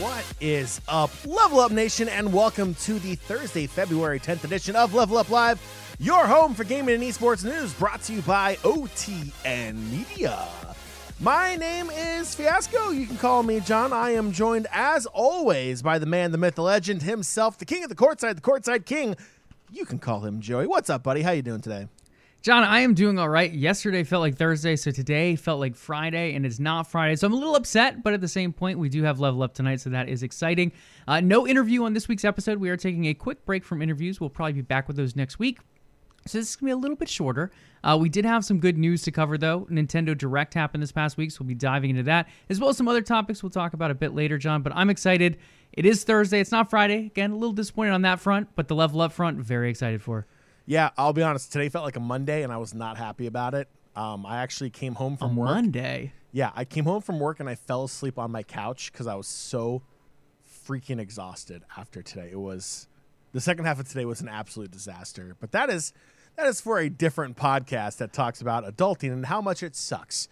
What is up, Level Up Nation, and welcome to the Thursday, February 10th edition of Level Up Live, your home for gaming and esports news, brought to you by OTN Media. My name is Fiasco. You can call me John. I am joined, as always, by the man, the myth, the legend himself, the king of the courtside, the courtside king. You can call him Joey. What's up, buddy? How you doing today? John, I am doing all right. Yesterday felt like Thursday, so today felt like Friday, and it's not Friday. So I'm a little upset, but at the same point, we do have Level Up tonight, so that is exciting. Uh, no interview on this week's episode. We are taking a quick break from interviews. We'll probably be back with those next week. So this is going to be a little bit shorter. Uh, we did have some good news to cover, though. Nintendo Direct happened this past week, so we'll be diving into that, as well as some other topics we'll talk about a bit later, John. But I'm excited. It is Thursday. It's not Friday. Again, a little disappointed on that front, but the Level Up front, very excited for. Yeah, I'll be honest. Today felt like a Monday, and I was not happy about it. Um, I actually came home from a work. Monday. Yeah, I came home from work and I fell asleep on my couch because I was so freaking exhausted after today. It was the second half of today was an absolute disaster. But that is that is for a different podcast that talks about adulting and how much it sucks.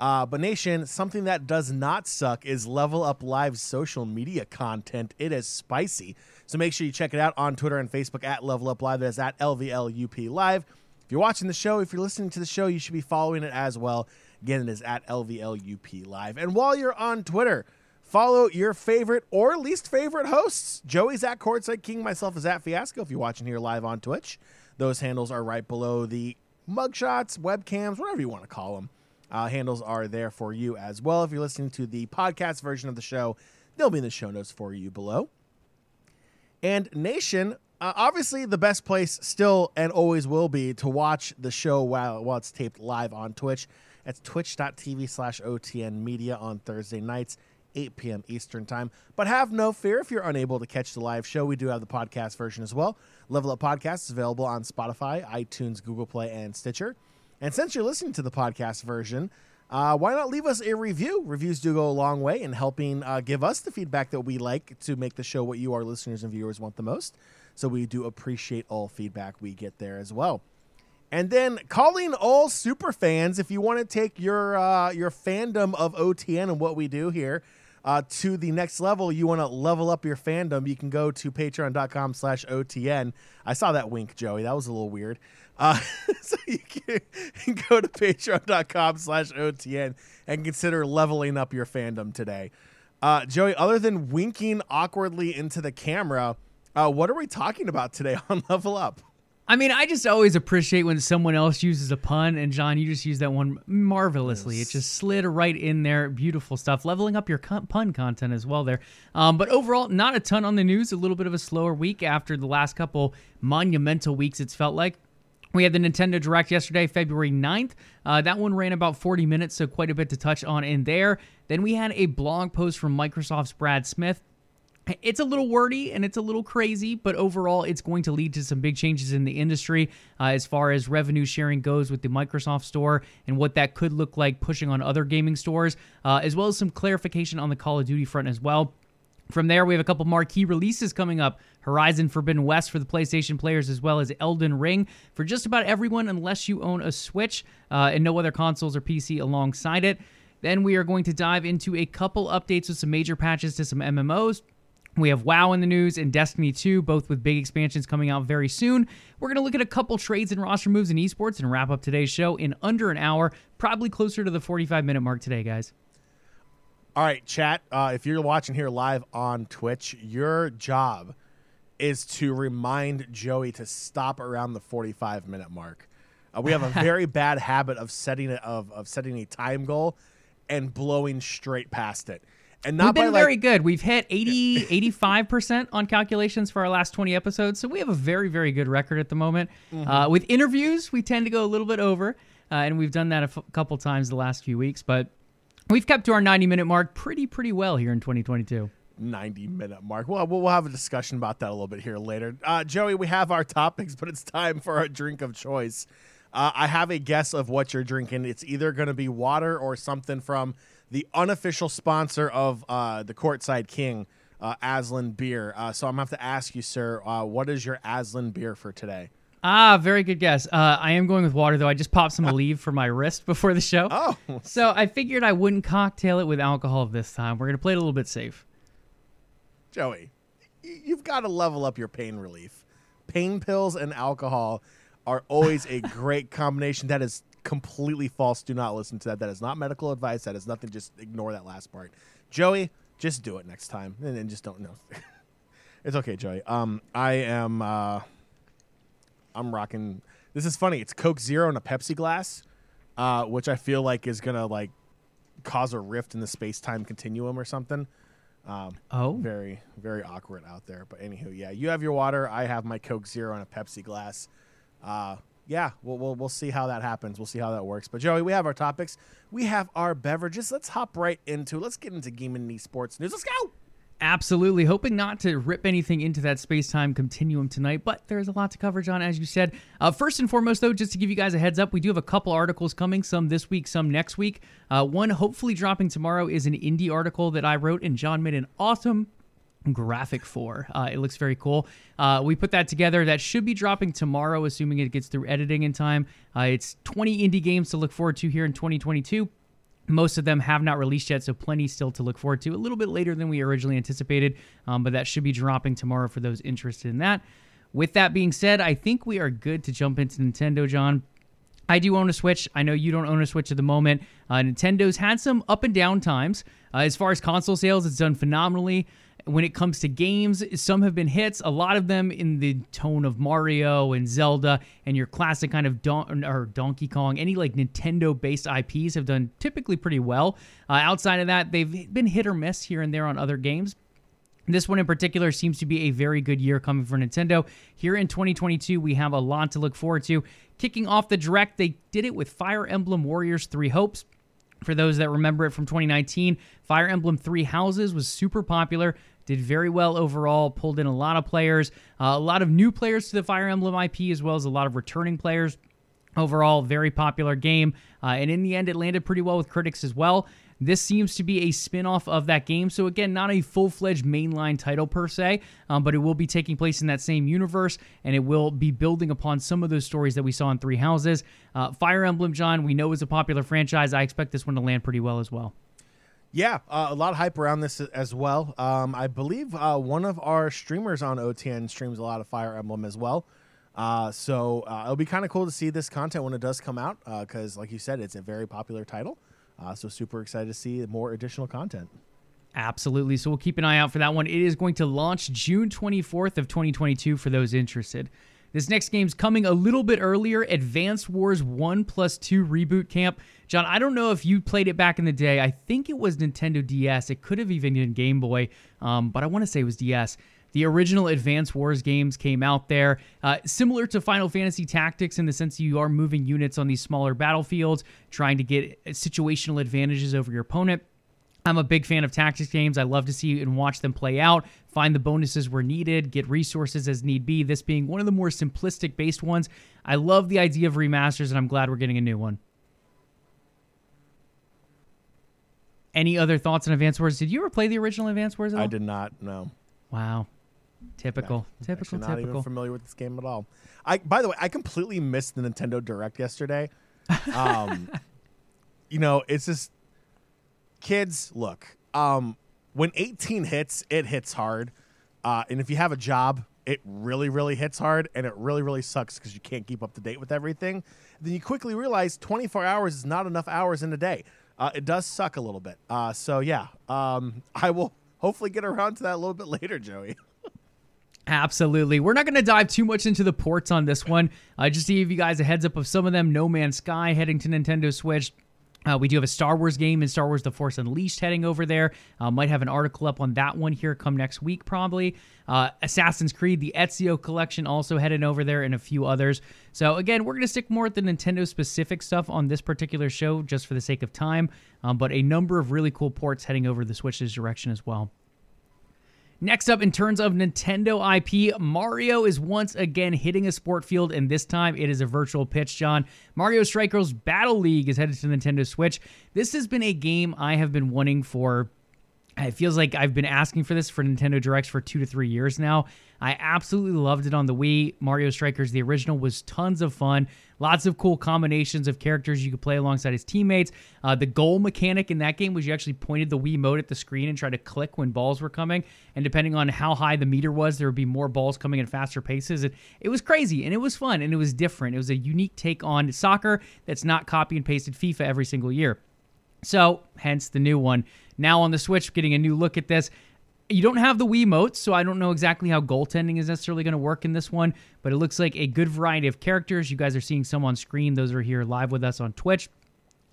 Uh, but Nation, something that does not suck is Level Up Live's social media content. It is spicy. So make sure you check it out on Twitter and Facebook at Level Up Live. That's at LVLUP Live. If you're watching the show, if you're listening to the show, you should be following it as well. Again, it is at LVLUP Live. And while you're on Twitter, follow your favorite or least favorite hosts. Joey's at Courtside King, myself is at Fiasco. If you're watching here live on Twitch, those handles are right below the mugshots, webcams, whatever you want to call them. Uh, handles are there for you as well. If you're listening to the podcast version of the show, they'll be in the show notes for you below. And Nation, uh, obviously the best place still and always will be to watch the show while, while it's taped live on Twitch. That's twitch.tv slash OTN media on Thursday nights, 8 p.m. Eastern time. But have no fear if you're unable to catch the live show. We do have the podcast version as well. Level Up Podcast is available on Spotify, iTunes, Google Play, and Stitcher. And since you're listening to the podcast version, uh, why not leave us a review? Reviews do go a long way in helping uh, give us the feedback that we like to make the show what you, our listeners and viewers, want the most. So we do appreciate all feedback we get there as well. And then calling all super fans, if you want to take your uh, your fandom of OTN and what we do here uh, to the next level, you want to level up your fandom, you can go to patreon.com slash OTN. I saw that wink, Joey. That was a little weird. Uh, so you can go to patreon.com slash OTN and consider leveling up your fandom today. Uh, Joey, other than winking awkwardly into the camera, uh, what are we talking about today on Level Up? I mean, I just always appreciate when someone else uses a pun, and John, you just used that one marvelously. Yes. It just slid right in there. Beautiful stuff. Leveling up your pun content as well there. Um, but overall, not a ton on the news. A little bit of a slower week after the last couple monumental weeks, it's felt like. We had the Nintendo Direct yesterday, February 9th. Uh, that one ran about 40 minutes, so quite a bit to touch on in there. Then we had a blog post from Microsoft's Brad Smith it's a little wordy and it's a little crazy, but overall, it's going to lead to some big changes in the industry uh, as far as revenue sharing goes with the Microsoft Store and what that could look like pushing on other gaming stores, uh, as well as some clarification on the Call of Duty front as well. From there, we have a couple marquee releases coming up Horizon Forbidden West for the PlayStation players, as well as Elden Ring for just about everyone, unless you own a Switch uh, and no other consoles or PC alongside it. Then we are going to dive into a couple updates with some major patches to some MMOs. We have WoW in the news and Destiny 2, both with big expansions coming out very soon. We're going to look at a couple trades and roster moves in esports and wrap up today's show in under an hour, probably closer to the 45 minute mark today, guys. All right, chat. Uh, if you're watching here live on Twitch, your job is to remind Joey to stop around the 45 minute mark. Uh, we have a very bad habit of setting it of, of setting a time goal and blowing straight past it and not We've been by, very like, good. We've hit 80, 85% on calculations for our last 20 episodes. So we have a very, very good record at the moment. Mm-hmm. Uh, with interviews, we tend to go a little bit over. Uh, and we've done that a f- couple times the last few weeks. But we've kept to our 90 minute mark pretty, pretty well here in 2022. 90 minute mark. Well, we'll have a discussion about that a little bit here later. Uh, Joey, we have our topics, but it's time for our drink of choice. Uh, I have a guess of what you're drinking. It's either going to be water or something from the unofficial sponsor of uh, the Courtside King, uh, Aslan Beer. Uh, so I'm going to have to ask you, sir, uh, what is your Aslan Beer for today? Ah, very good guess. Uh, I am going with water though. I just popped some Aleve for my wrist before the show. Oh, So I figured I wouldn't cocktail it with alcohol this time. We're gonna play it a little bit safe. Joey, you've got to level up your pain relief. Pain pills and alcohol are always a great combination. That is completely false. Do not listen to that. That is not medical advice. That is nothing. Just ignore that last part. Joey, just do it next time, and then just don't know. it's okay, Joey. Um, I am. Uh, I'm rocking. This is funny. It's Coke Zero in a Pepsi glass, uh, which I feel like is gonna like cause a rift in the space time continuum or something. Um, Oh, very very awkward out there but anywho yeah you have your water i have my coke zero in a pepsi glass uh yeah we'll, we'll we'll see how that happens we'll see how that works but joey we have our topics we have our beverages let's hop right into let's get into gaming and esports news let's go absolutely. Hoping not to rip anything into that space time continuum tonight, but there's a lot to cover, John, as you said. Uh, first and foremost, though, just to give you guys a heads up, we do have a couple articles coming, some this week, some next week. Uh, one hopefully dropping tomorrow is an indie article that I wrote, and John made an awesome graphic for. Uh, it looks very cool. Uh, we put that together. That should be dropping tomorrow, assuming it gets through editing in time. Uh, it's 20 indie games to look forward to here in 2022. Most of them have not released yet, so plenty still to look forward to. A little bit later than we originally anticipated, um, but that should be dropping tomorrow for those interested in that. With that being said, I think we are good to jump into Nintendo, John. I do own a Switch. I know you don't own a Switch at the moment. Uh, Nintendo's had some up and down times. Uh, as far as console sales, it's done phenomenally. When it comes to games, some have been hits. A lot of them in the tone of Mario and Zelda and your classic kind of Don- or Donkey Kong. Any like Nintendo-based IPs have done typically pretty well. Uh, outside of that, they've been hit or miss here and there on other games. This one in particular seems to be a very good year coming for Nintendo. Here in 2022, we have a lot to look forward to. Kicking off the direct, they did it with Fire Emblem Warriors 3 Hopes. For those that remember it from 2019, Fire Emblem Three Houses was super popular, did very well overall, pulled in a lot of players, uh, a lot of new players to the Fire Emblem IP, as well as a lot of returning players. Overall, very popular game, uh, and in the end, it landed pretty well with critics as well. This seems to be a spin off of that game. So, again, not a full fledged mainline title per se, um, but it will be taking place in that same universe and it will be building upon some of those stories that we saw in Three Houses. Uh, Fire Emblem, John, we know is a popular franchise. I expect this one to land pretty well as well. Yeah, uh, a lot of hype around this as well. Um, I believe uh, one of our streamers on OTN streams a lot of Fire Emblem as well. Uh, so uh, it'll be kind of cool to see this content when it does come out because, like you said, it's a very popular title. Uh, so super excited to see more additional content. Absolutely. So we'll keep an eye out for that one. It is going to launch June 24th of 2022 for those interested. This next game's coming a little bit earlier, Advanced Wars 1 plus 2 Reboot Camp. John, I don't know if you played it back in the day. I think it was Nintendo DS. It could have even been Game Boy, um, but I want to say it was DS. The original Advanced Wars games came out there, uh, similar to Final Fantasy Tactics in the sense you are moving units on these smaller battlefields, trying to get situational advantages over your opponent. I'm a big fan of tactics games. I love to see and watch them play out, find the bonuses where needed, get resources as need be. This being one of the more simplistic based ones. I love the idea of remasters, and I'm glad we're getting a new one. Any other thoughts on Advance Wars? Did you ever play the original Advance Wars at all? I did not know. Wow. Typical. Typical, Actually, not even familiar with this game at all. I by the way, I completely missed the Nintendo Direct yesterday. Um, you know, it's just kids. Look, um, when 18 hits, it hits hard, uh, and if you have a job, it really, really hits hard, and it really, really sucks because you can't keep up to date with everything. Then you quickly realize 24 hours is not enough hours in a day. Uh, it does suck a little bit. Uh, so yeah, um, I will hopefully get around to that a little bit later, Joey. Absolutely. We're not going to dive too much into the ports on this one. Uh, just to give you guys a heads up of some of them No Man's Sky heading to Nintendo Switch. Uh, we do have a Star Wars game in Star Wars The Force Unleashed heading over there. Uh, might have an article up on that one here come next week, probably. Uh, Assassin's Creed, the Ezio collection, also heading over there, and a few others. So, again, we're going to stick more with the Nintendo specific stuff on this particular show just for the sake of time. Um, but a number of really cool ports heading over the Switch's direction as well. Next up, in terms of Nintendo IP, Mario is once again hitting a sport field, and this time it is a virtual pitch, John. Mario Strikers Battle League is headed to Nintendo Switch. This has been a game I have been wanting for It feels like I've been asking for this for Nintendo Directs for two to three years now. I absolutely loved it on the Wii. Mario Strikers, the original, was tons of fun. Lots of cool combinations of characters you could play alongside his teammates. Uh, the goal mechanic in that game was you actually pointed the Wii mode at the screen and tried to click when balls were coming. And depending on how high the meter was, there would be more balls coming at faster paces. It, it was crazy and it was fun and it was different. It was a unique take on soccer that's not copy and pasted FIFA every single year. So, hence the new one. Now on the Switch, getting a new look at this. You don't have the Wii Wiimotes, so I don't know exactly how goaltending is necessarily going to work in this one, but it looks like a good variety of characters. You guys are seeing some on screen. Those are here live with us on Twitch.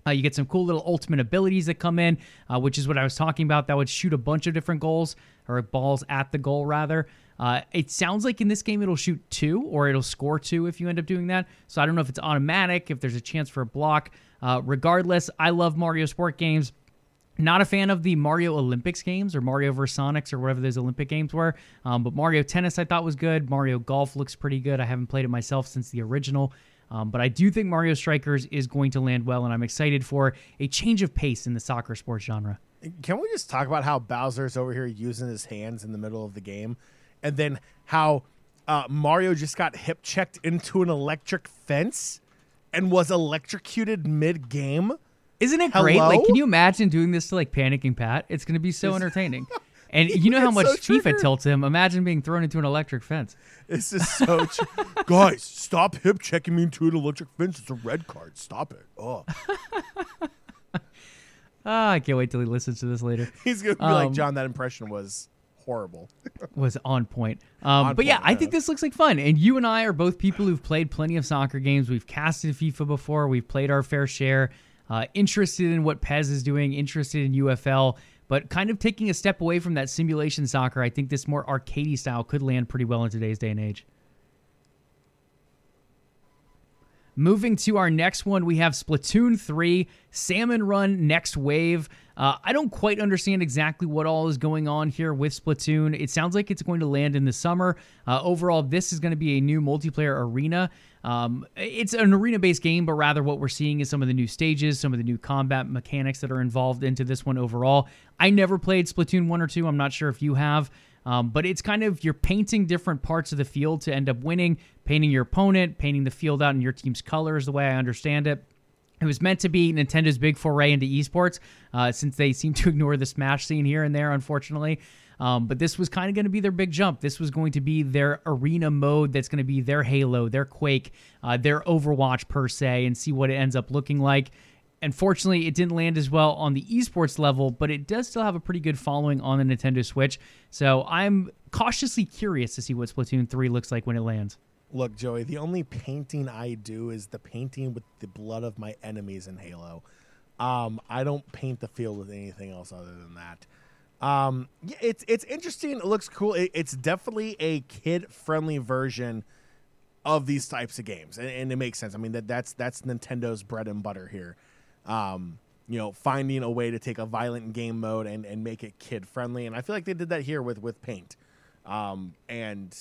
Uh, you get some cool little ultimate abilities that come in, uh, which is what I was talking about. That would shoot a bunch of different goals or balls at the goal, rather. Uh, it sounds like in this game it'll shoot two or it'll score two if you end up doing that. So I don't know if it's automatic, if there's a chance for a block. Uh, regardless, I love Mario Sport games. Not a fan of the Mario Olympics games or Mario vs. Sonics or whatever those Olympic games were. Um, but Mario Tennis I thought was good. Mario Golf looks pretty good. I haven't played it myself since the original. Um, but I do think Mario Strikers is going to land well, and I'm excited for a change of pace in the soccer sports genre. Can we just talk about how Bowser's over here using his hands in the middle of the game, and then how uh, Mario just got hip checked into an electric fence and was electrocuted mid game? Isn't it great? Hello? Like, can you imagine doing this to like Panicking Pat? It's going to be so entertaining. And you know how much so FIFA triggered. tilts him. Imagine being thrown into an electric fence. This is so. Guys, stop hip checking me into an electric fence. It's a red card. Stop it. Oh. ah, I can't wait till he listens to this later. He's going to be um, like, John, that impression was horrible. was on point. Um, on but yeah, I think this looks like fun. And you and I are both people who've played plenty of soccer games. We've casted FIFA before. We've played our fair share uh, interested in what PES is doing, interested in UFL, but kind of taking a step away from that simulation soccer. I think this more arcadey style could land pretty well in today's day and age. Moving to our next one, we have Splatoon 3 Salmon Run Next Wave. Uh, I don't quite understand exactly what all is going on here with Splatoon. It sounds like it's going to land in the summer. Uh, overall, this is going to be a new multiplayer arena. Um, it's an arena based game, but rather what we're seeing is some of the new stages, some of the new combat mechanics that are involved into this one overall. I never played Splatoon 1 or 2. I'm not sure if you have. Um, but it's kind of you're painting different parts of the field to end up winning, painting your opponent, painting the field out in your team's colors, the way I understand it. It was meant to be Nintendo's big foray into esports, uh, since they seem to ignore the Smash scene here and there, unfortunately. Um, but this was kind of going to be their big jump. This was going to be their arena mode that's going to be their Halo, their Quake, uh, their Overwatch per se, and see what it ends up looking like. Unfortunately, it didn't land as well on the esports level, but it does still have a pretty good following on the Nintendo Switch. So I'm cautiously curious to see what Splatoon 3 looks like when it lands. Look, Joey, the only painting I do is the painting with the blood of my enemies in Halo. Um, I don't paint the field with anything else other than that. Um, it's it's interesting. It looks cool. It, it's definitely a kid friendly version of these types of games, and, and, it makes sense. I mean that that's that's Nintendo's bread and butter here. Um, you know, finding a way to take a violent game mode and, and make it kid friendly, and I feel like they did that here with with Paint. Um, and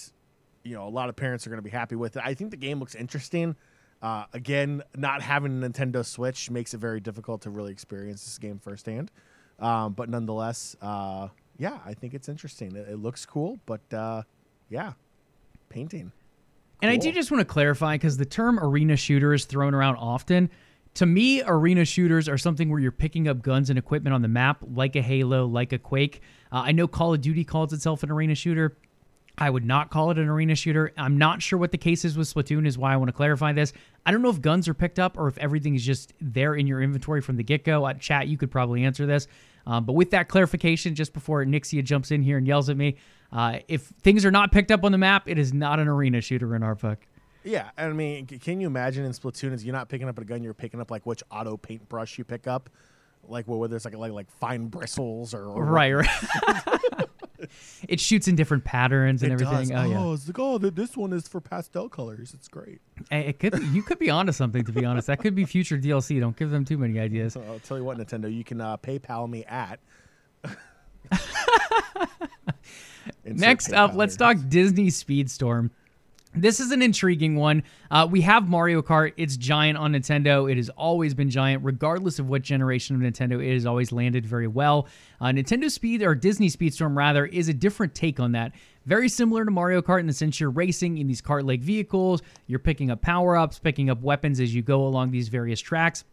you know, a lot of parents are going to be happy with it. I think the game looks interesting. Uh, again, not having a Nintendo Switch makes it very difficult to really experience this game firsthand. Um, but nonetheless, uh, yeah, I think it's interesting. It, it looks cool, but uh, yeah, painting. And I do just want to clarify because the term arena shooter is thrown around often. To me, arena shooters are something where you're picking up guns and equipment on the map, like a Halo, like a Quake. Uh, I know Call of Duty calls itself an arena shooter. I would not call it an arena shooter. I'm not sure what the case is with Splatoon, is why I want to clarify this. I don't know if guns are picked up or if everything is just there in your inventory from the get go. At chat, you could probably answer this. Um, but with that clarification, just before Nixia jumps in here and yells at me, uh, if things are not picked up on the map, it is not an arena shooter in our book. Yeah, I mean, can you imagine in Splatoon, is you're not picking up a gun, you're picking up like which auto paintbrush you pick up, like well, whether it's like like like fine bristles or, or right, right. it shoots in different patterns and it everything. Does. Oh, oh yeah. it's like oh, this one is for pastel colors. It's great. It could you could be onto something to be honest. That could be future DLC. Don't give them too many ideas. I'll tell you what, Nintendo, you can uh, PayPal me at. Next up, let's talk Disney Speedstorm. This is an intriguing one. Uh, we have Mario Kart. It's giant on Nintendo. It has always been giant, regardless of what generation of Nintendo. It has always landed very well. Uh, Nintendo Speed, or Disney Speedstorm rather, is a different take on that. Very similar to Mario Kart in the sense you're racing in these kart like vehicles, you're picking up power ups, picking up weapons as you go along these various tracks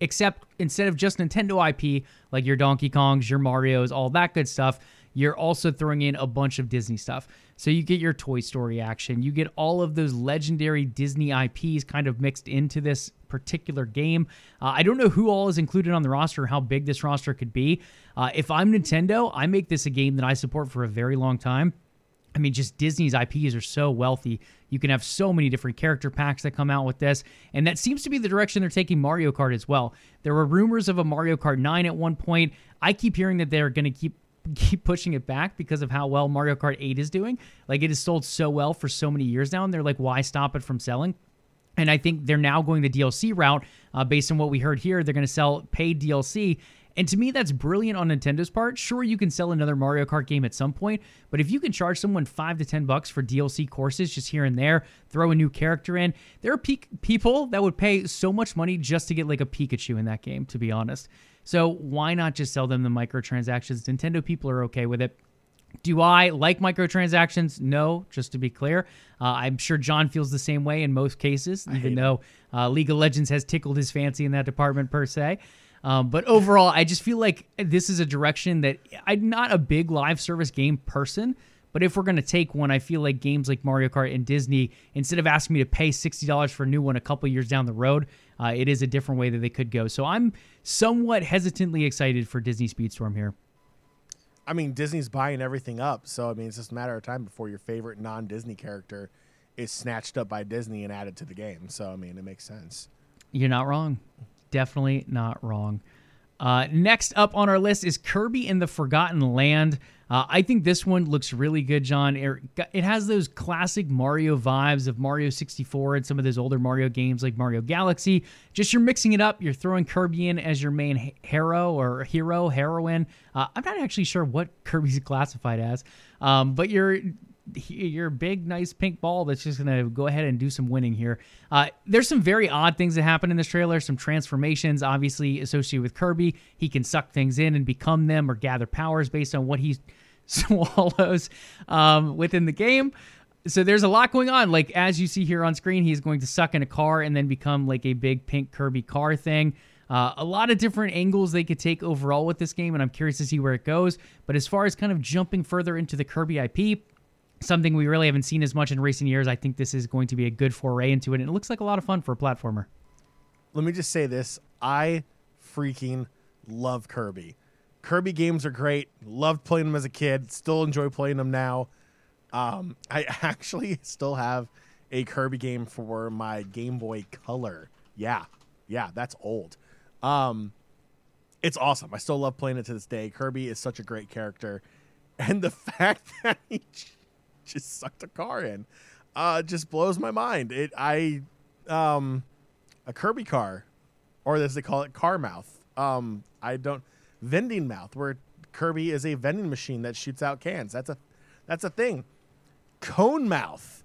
except instead of just Nintendo IP, like your Donkey Kongs, your Marios, all that good stuff, you're also throwing in a bunch of Disney stuff. So you get your Toy Story action, you get all of those legendary Disney IPs kind of mixed into this particular game. Uh, I don't know who all is included on the roster, how big this roster could be. Uh, if I'm Nintendo, I make this a game that I support for a very long time. I mean, just Disney's IPs are so wealthy. You can have so many different character packs that come out with this. And that seems to be the direction they're taking Mario Kart as well. There were rumors of a Mario Kart 9 at one point. I keep hearing that they're going to keep keep pushing it back because of how well Mario Kart 8 is doing. Like it has sold so well for so many years now, and they're like, why stop it from selling? And I think they're now going the DLC route uh, based on what we heard here. They're going to sell paid DLC. And to me, that's brilliant on Nintendo's part. Sure, you can sell another Mario Kart game at some point, but if you can charge someone five to ten bucks for DLC courses just here and there, throw a new character in, there are pe- people that would pay so much money just to get like a Pikachu in that game. To be honest, so why not just sell them the microtransactions? Nintendo people are okay with it. Do I like microtransactions? No, just to be clear. Uh, I'm sure John feels the same way in most cases, even though uh, League of Legends has tickled his fancy in that department per se. Um, but overall, I just feel like this is a direction that I'm not a big live service game person. But if we're going to take one, I feel like games like Mario Kart and Disney, instead of asking me to pay $60 for a new one a couple years down the road, uh, it is a different way that they could go. So I'm somewhat hesitantly excited for Disney Speedstorm here. I mean, Disney's buying everything up, so I mean, it's just a matter of time before your favorite non-Disney character is snatched up by Disney and added to the game. So I mean, it makes sense. You're not wrong. Definitely not wrong. Uh, next up on our list is Kirby in the Forgotten Land. Uh, I think this one looks really good, John. It, has those classic Mario vibes of Mario 64 and some of those older Mario games like Mario Galaxy. Just you're mixing it up. You're throwing Kirby in as your main hero or hero, heroine. Uh, I'm not actually sure what Kirby's classified as, um, but you're your big, nice pink ball that's just going to go ahead and do some winning here. Uh, there's some very odd things that happen in this trailer. Some transformations, obviously, associated with Kirby. He can suck things in and become them or gather powers based on what he swallows um, within the game. So there's a lot going on. Like, as you see here on screen, he's going to suck in a car and then become like a big pink Kirby car thing. Uh, a lot of different angles they could take overall with this game, and I'm curious to see where it goes. But as far as kind of jumping further into the Kirby IP, something we really haven't seen as much in recent years. I think this is going to be a good foray into it, and it looks like a lot of fun for a platformer. Let me just say this: I freaking love Kirby. Kirby games are great. Loved playing them as a kid. Still enjoy playing them now. Um, I actually still have a Kirby game for my Game Boy Color. Yeah, yeah, that's old. Um, it's awesome. I still love playing it to this day. Kirby is such a great character, and the fact that he just sucked a car in. Uh, just blows my mind. It I um a Kirby car, or as they call it, car mouth. Um, I don't vending mouth where Kirby is a vending machine that shoots out cans. That's a that's a thing. Cone mouth.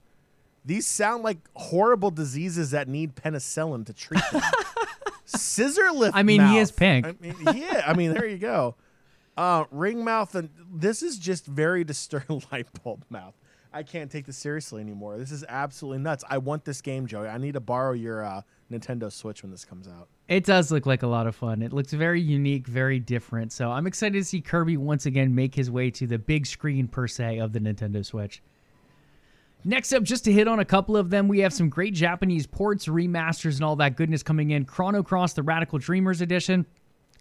These sound like horrible diseases that need penicillin to treat them. Scissor lift. I mean, mouth. he is pink. I mean, yeah, I mean, there you go. Uh, ring mouth, and this is just very disturbing. light bulb mouth. I can't take this seriously anymore. This is absolutely nuts. I want this game, Joey. I need to borrow your uh, Nintendo Switch when this comes out. It does look like a lot of fun. It looks very unique, very different. So I'm excited to see Kirby once again make his way to the big screen, per se, of the Nintendo Switch. Next up, just to hit on a couple of them, we have some great Japanese ports, remasters, and all that goodness coming in. Chrono Cross, the Radical Dreamers Edition.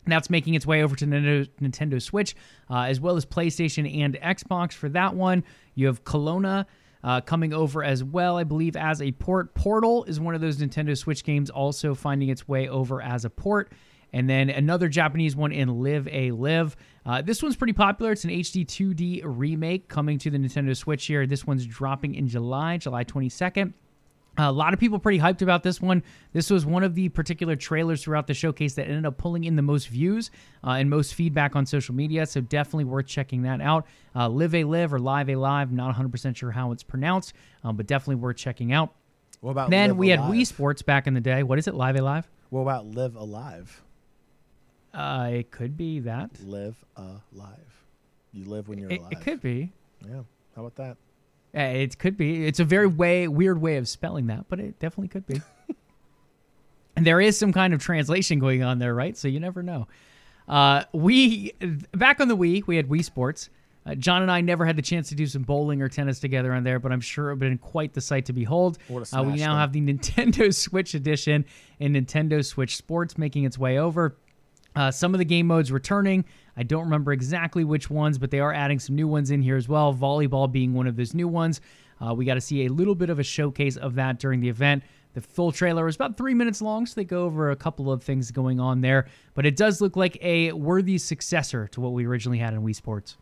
That's making its way over to Nintendo, Switch, uh, as well as PlayStation and Xbox for that one. You have Klonoa uh, coming over as well, I believe, as a port. Portal is one of those Nintendo Switch games also finding its way over as a port. And then another Japanese one in Live a Live. Uh, this one's pretty popular. It's an HD 2D remake coming to the Nintendo Switch here. This one's dropping in July, July 22nd. A lot of people pretty hyped about this one. This was one of the particular trailers throughout the showcase that ended up pulling in the most views uh, and most feedback on social media. So definitely worth checking that out. Uh, Live a Live or Live a Live, not 100% sure how it's pronounced, um, but definitely worth checking out. What about Then we had Wii Sports back in the day. What is it? Live a Live? What about Live Alive? Uh, it could be that. Live Alive. You live when you're It, alive. it could be. Yeah. How about that? Uh, It could be. It's a very way weird way of spelling that, but it definitely could be. and there is some kind of translation going on there, right? So you never know. Uh, we back on the Wii, we had Wii Sports. Uh, John and I never had the chance to do some bowling or tennis together on there, but I'm sure it would have been quite the sight to behold. Uh, we now them. have the Nintendo Switch edition and Nintendo Switch Sports making its way over. Uh, some of the game modes returning. I don't remember exactly which ones, but they are adding some new ones in here as well. Volleyball being one of those new ones. Uh, we got to see a little bit of a showcase of that during the event. The full trailer was about three minutes long, so they go over a couple of things going on there. But it does look like a worthy successor to what we originally had in Wii Sports.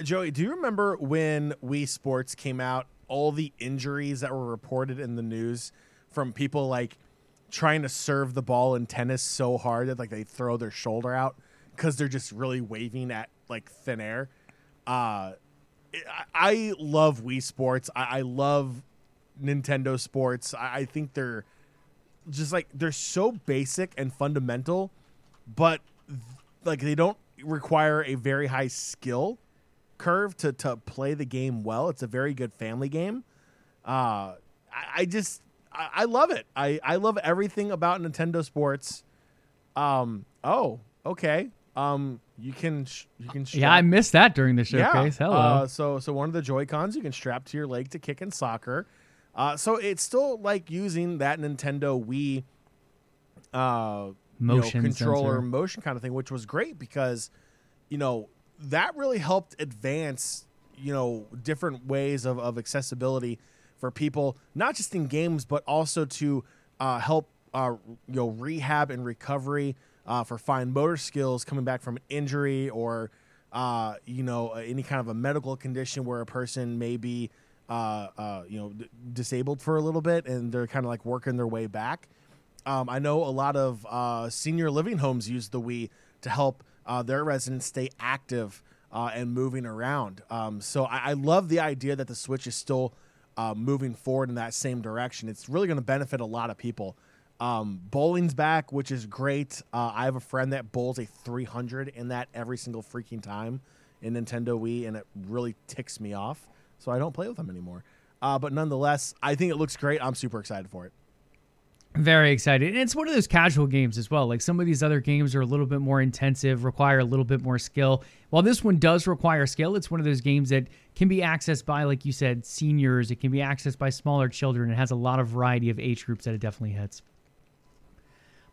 Joey, do you remember when Wii Sports came out? All the injuries that were reported in the news from people like trying to serve the ball in tennis so hard that like they throw their shoulder out because they're just really waving at like thin air. Uh, I, I love Wii Sports. I, I love Nintendo Sports. I, I think they're just like they're so basic and fundamental, but like they don't require a very high skill curve to to play the game well. It's a very good family game. Uh, I, I just I, I love it. I I love everything about Nintendo Sports. Um. Oh. Okay. Um. You can sh- you can. Yeah, I missed that during the showcase. yeah. Hello. Uh, so so one of the Joy Cons you can strap to your leg to kick in soccer. Uh, so it's still like using that Nintendo Wii uh, you know, Motion controller sensor. motion kind of thing, which was great because you know that really helped advance you know different ways of, of accessibility for people, not just in games but also to uh, help uh, you know rehab and recovery uh, for fine motor skills coming back from an injury or uh, you know any kind of a medical condition where a person may be uh, uh, you know d- disabled for a little bit and they're kind of like working their way back. Um, I know a lot of uh, senior living homes use the Wii to help uh, their residents stay active uh, and moving around. Um, so I, I love the idea that the Switch is still uh, moving forward in that same direction. It's really going to benefit a lot of people. Um, bowling's back, which is great. Uh, I have a friend that bowls a 300 in that every single freaking time in Nintendo Wii, and it really ticks me off. So I don't play with them anymore. Uh, but nonetheless, I think it looks great. I'm super excited for it. Very excited. And it's one of those casual games as well. Like some of these other games are a little bit more intensive, require a little bit more skill. While this one does require skill, it's one of those games that can be accessed by, like you said, seniors. It can be accessed by smaller children. It has a lot of variety of age groups that it definitely hits.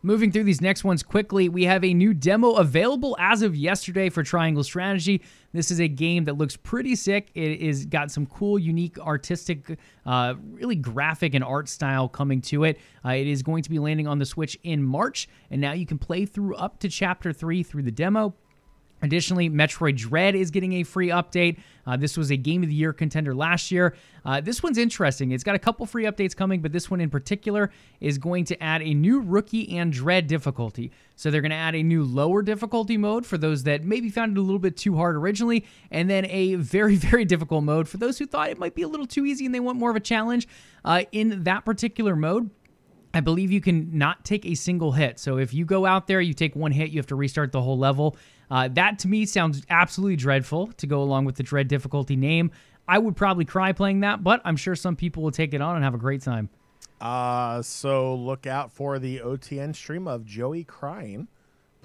Moving through these next ones quickly, we have a new demo available as of yesterday for Triangle Strategy. This is a game that looks pretty sick. It is got some cool, unique, artistic, uh, really graphic and art style coming to it. Uh, it is going to be landing on the Switch in March, and now you can play through up to Chapter Three through the demo. Additionally, Metroid Dread is getting a free update. Uh, this was a Game of the Year contender last year. Uh, this one's interesting. It's got a couple free updates coming, but this one in particular is going to add a new Rookie and Dread difficulty. So they're going to add a new lower difficulty mode for those that maybe found it a little bit too hard originally, and then a very, very difficult mode for those who thought it might be a little too easy and they want more of a challenge. Uh, in that particular mode, I believe you can not take a single hit. So if you go out there, you take one hit, you have to restart the whole level. Uh, that to me sounds absolutely dreadful to go along with the dread difficulty name. I would probably cry playing that, but I'm sure some people will take it on and have a great time. Uh, so look out for the OTN stream of Joey crying.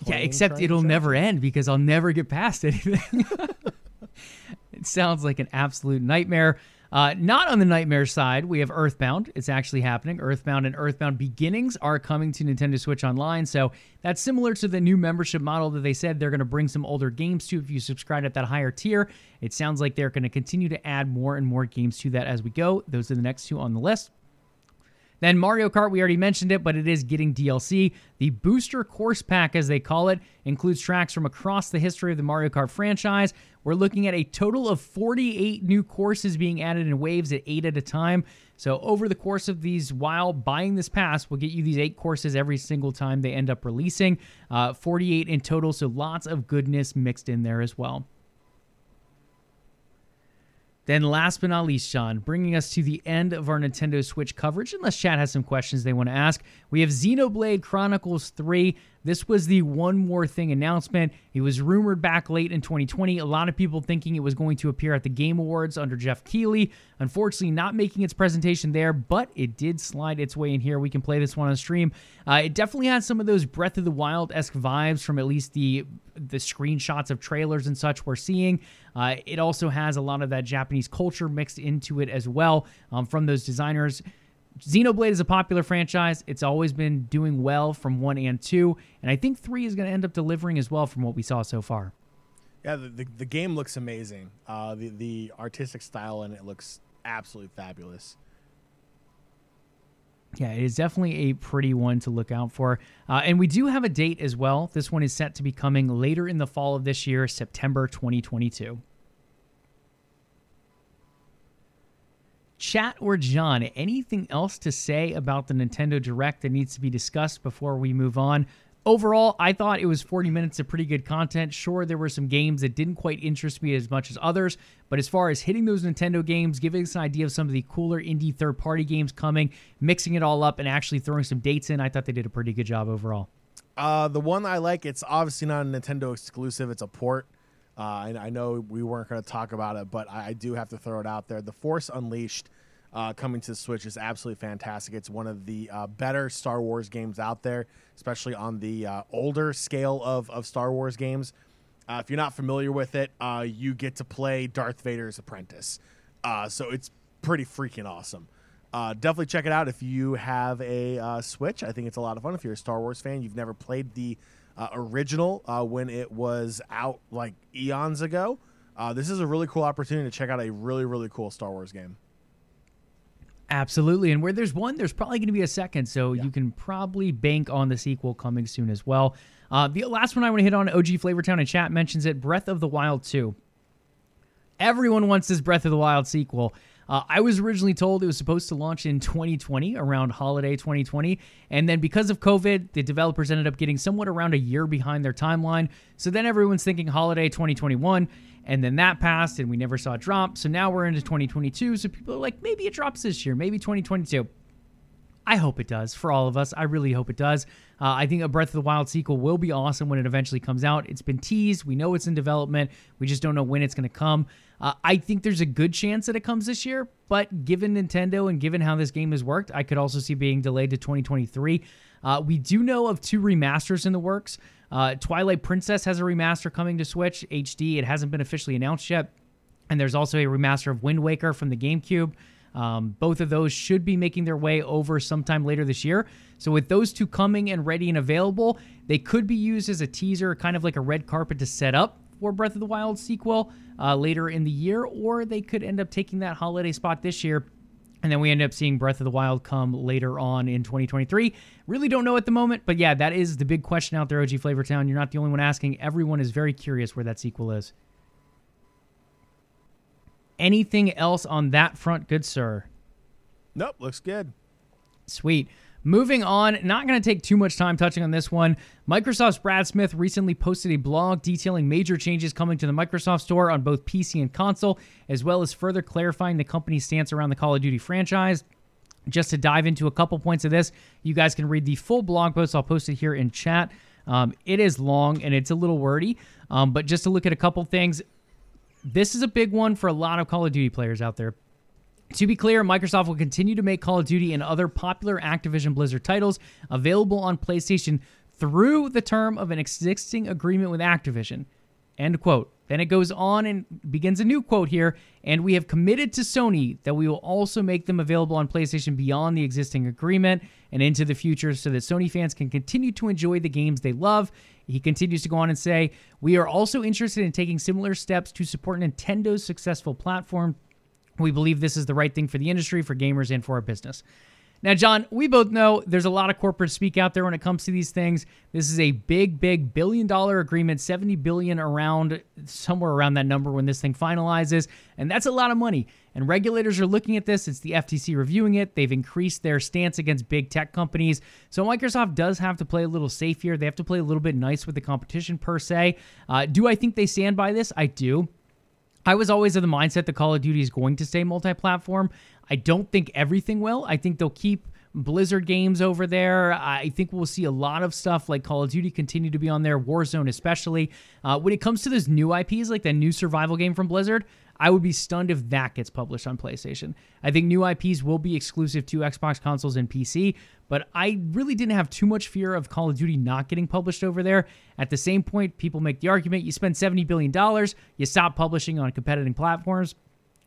Yeah, except it'll never end because I'll never get past anything. it sounds like an absolute nightmare. Uh, not on the nightmare side, we have Earthbound. It's actually happening. Earthbound and Earthbound Beginnings are coming to Nintendo Switch Online. So that's similar to the new membership model that they said they're going to bring some older games to if you subscribe at that higher tier. It sounds like they're going to continue to add more and more games to that as we go. Those are the next two on the list. Then Mario Kart, we already mentioned it, but it is getting DLC. The Booster Course Pack, as they call it, includes tracks from across the history of the Mario Kart franchise. We're looking at a total of 48 new courses being added in waves at eight at a time. So, over the course of these, while buying this pass, we'll get you these eight courses every single time they end up releasing. Uh, 48 in total, so lots of goodness mixed in there as well. Then, last but not least, John, bringing us to the end of our Nintendo Switch coverage, unless Chad has some questions they want to ask, we have Xenoblade Chronicles 3. This was the One More Thing announcement. It was rumored back late in 2020. A lot of people thinking it was going to appear at the Game Awards under Geoff Keighley. Unfortunately, not making its presentation there, but it did slide its way in here. We can play this one on stream. Uh, it definitely has some of those Breath of the Wild esque vibes from at least the the screenshots of trailers and such we're seeing. Uh, it also has a lot of that Japanese culture mixed into it as well um, from those designers. Xenoblade is a popular franchise. It's always been doing well from one and two, and I think three is going to end up delivering as well from what we saw so far. Yeah, the, the, the game looks amazing. Uh, the the artistic style in it looks absolutely fabulous. Yeah, it is definitely a pretty one to look out for. Uh, and we do have a date as well. This one is set to be coming later in the fall of this year, September 2022. Chat or John, anything else to say about the Nintendo Direct that needs to be discussed before we move on? Overall, I thought it was 40 minutes of pretty good content. Sure, there were some games that didn't quite interest me as much as others, but as far as hitting those Nintendo games, giving us an idea of some of the cooler indie third party games coming, mixing it all up, and actually throwing some dates in, I thought they did a pretty good job overall. Uh, the one I like, it's obviously not a Nintendo exclusive, it's a port. Uh, and I know we weren't going to talk about it, but I, I do have to throw it out there. The Force Unleashed uh, coming to the Switch is absolutely fantastic. It's one of the uh, better Star Wars games out there, especially on the uh, older scale of, of Star Wars games. Uh, if you're not familiar with it, uh, you get to play Darth Vader's apprentice. So it's pretty freaking awesome. Uh, definitely check it out if you have a uh, Switch. I think it's a lot of fun. If you're a Star Wars fan, you've never played the uh, original when it was out like eons ago. this is a really cool opportunity to check out a really, really cool Star Wars game. Absolutely. And where there's one, there's probably going to be a second. So yeah. you can probably bank on the sequel coming soon as well. Uh, the last one I want to hit on, OG Flavortown in chat mentions it Breath of the Wild 2. Everyone wants this Breath of the Wild sequel. Uh, I was originally told it was supposed to launch in 2020, around holiday 2020. And then because of COVID, the developers ended up getting somewhat around a year behind their timeline. So then everyone's thinking holiday 2021. And then that passed and we never saw it drop. So now we're into 2022. So people are like, maybe it drops this year, maybe 2022. I hope it does for all of us. I really hope it does. Uh, I think a Breath of the Wild sequel will be awesome when it eventually comes out. It's been teased. We know it's in development. We just don't know when it's going to come. Uh, I think there's a good chance that it comes this year, but given Nintendo and given how this game has worked, I could also see being delayed to 2023. Uh, we do know of two remasters in the works. Uh, Twilight Princess has a remaster coming to Switch HD. It hasn't been officially announced yet. And there's also a remaster of Wind Waker from the GameCube. Um, both of those should be making their way over sometime later this year. So, with those two coming and ready and available, they could be used as a teaser, kind of like a red carpet to set up for Breath of the Wild sequel uh, later in the year, or they could end up taking that holiday spot this year and then we end up seeing Breath of the Wild come later on in 2023. Really don't know at the moment, but yeah, that is the big question out there, OG Flavortown. You're not the only one asking. Everyone is very curious where that sequel is. Anything else on that front, good sir? Nope, looks good. Sweet. Moving on, not going to take too much time touching on this one. Microsoft's Brad Smith recently posted a blog detailing major changes coming to the Microsoft Store on both PC and console, as well as further clarifying the company's stance around the Call of Duty franchise. Just to dive into a couple points of this, you guys can read the full blog post. I'll post it here in chat. Um, it is long and it's a little wordy, um, but just to look at a couple things, this is a big one for a lot of Call of Duty players out there. To be clear, Microsoft will continue to make Call of Duty and other popular Activision Blizzard titles available on PlayStation through the term of an existing agreement with Activision. End quote. Then it goes on and begins a new quote here. And we have committed to Sony that we will also make them available on PlayStation beyond the existing agreement and into the future so that Sony fans can continue to enjoy the games they love. He continues to go on and say, We are also interested in taking similar steps to support Nintendo's successful platform we believe this is the right thing for the industry, for gamers, and for our business. Now, John, we both know there's a lot of corporate speak out there when it comes to these things. This is a big, big billion dollar agreement, 70 billion around somewhere around that number when this thing finalizes. And that's a lot of money. And regulators are looking at this. It's the FTC reviewing it. They've increased their stance against big tech companies. So Microsoft does have to play a little safe here. They have to play a little bit nice with the competition, per se. Uh, do I think they stand by this? I do. I was always of the mindset that Call of Duty is going to stay multi platform. I don't think everything will. I think they'll keep Blizzard games over there. I think we'll see a lot of stuff like Call of Duty continue to be on there, Warzone especially. Uh, when it comes to those new IPs, like that new survival game from Blizzard, I would be stunned if that gets published on PlayStation. I think new IPs will be exclusive to Xbox consoles and PC, but I really didn't have too much fear of Call of Duty not getting published over there. At the same point, people make the argument you spend $70 billion, you stop publishing on competitive platforms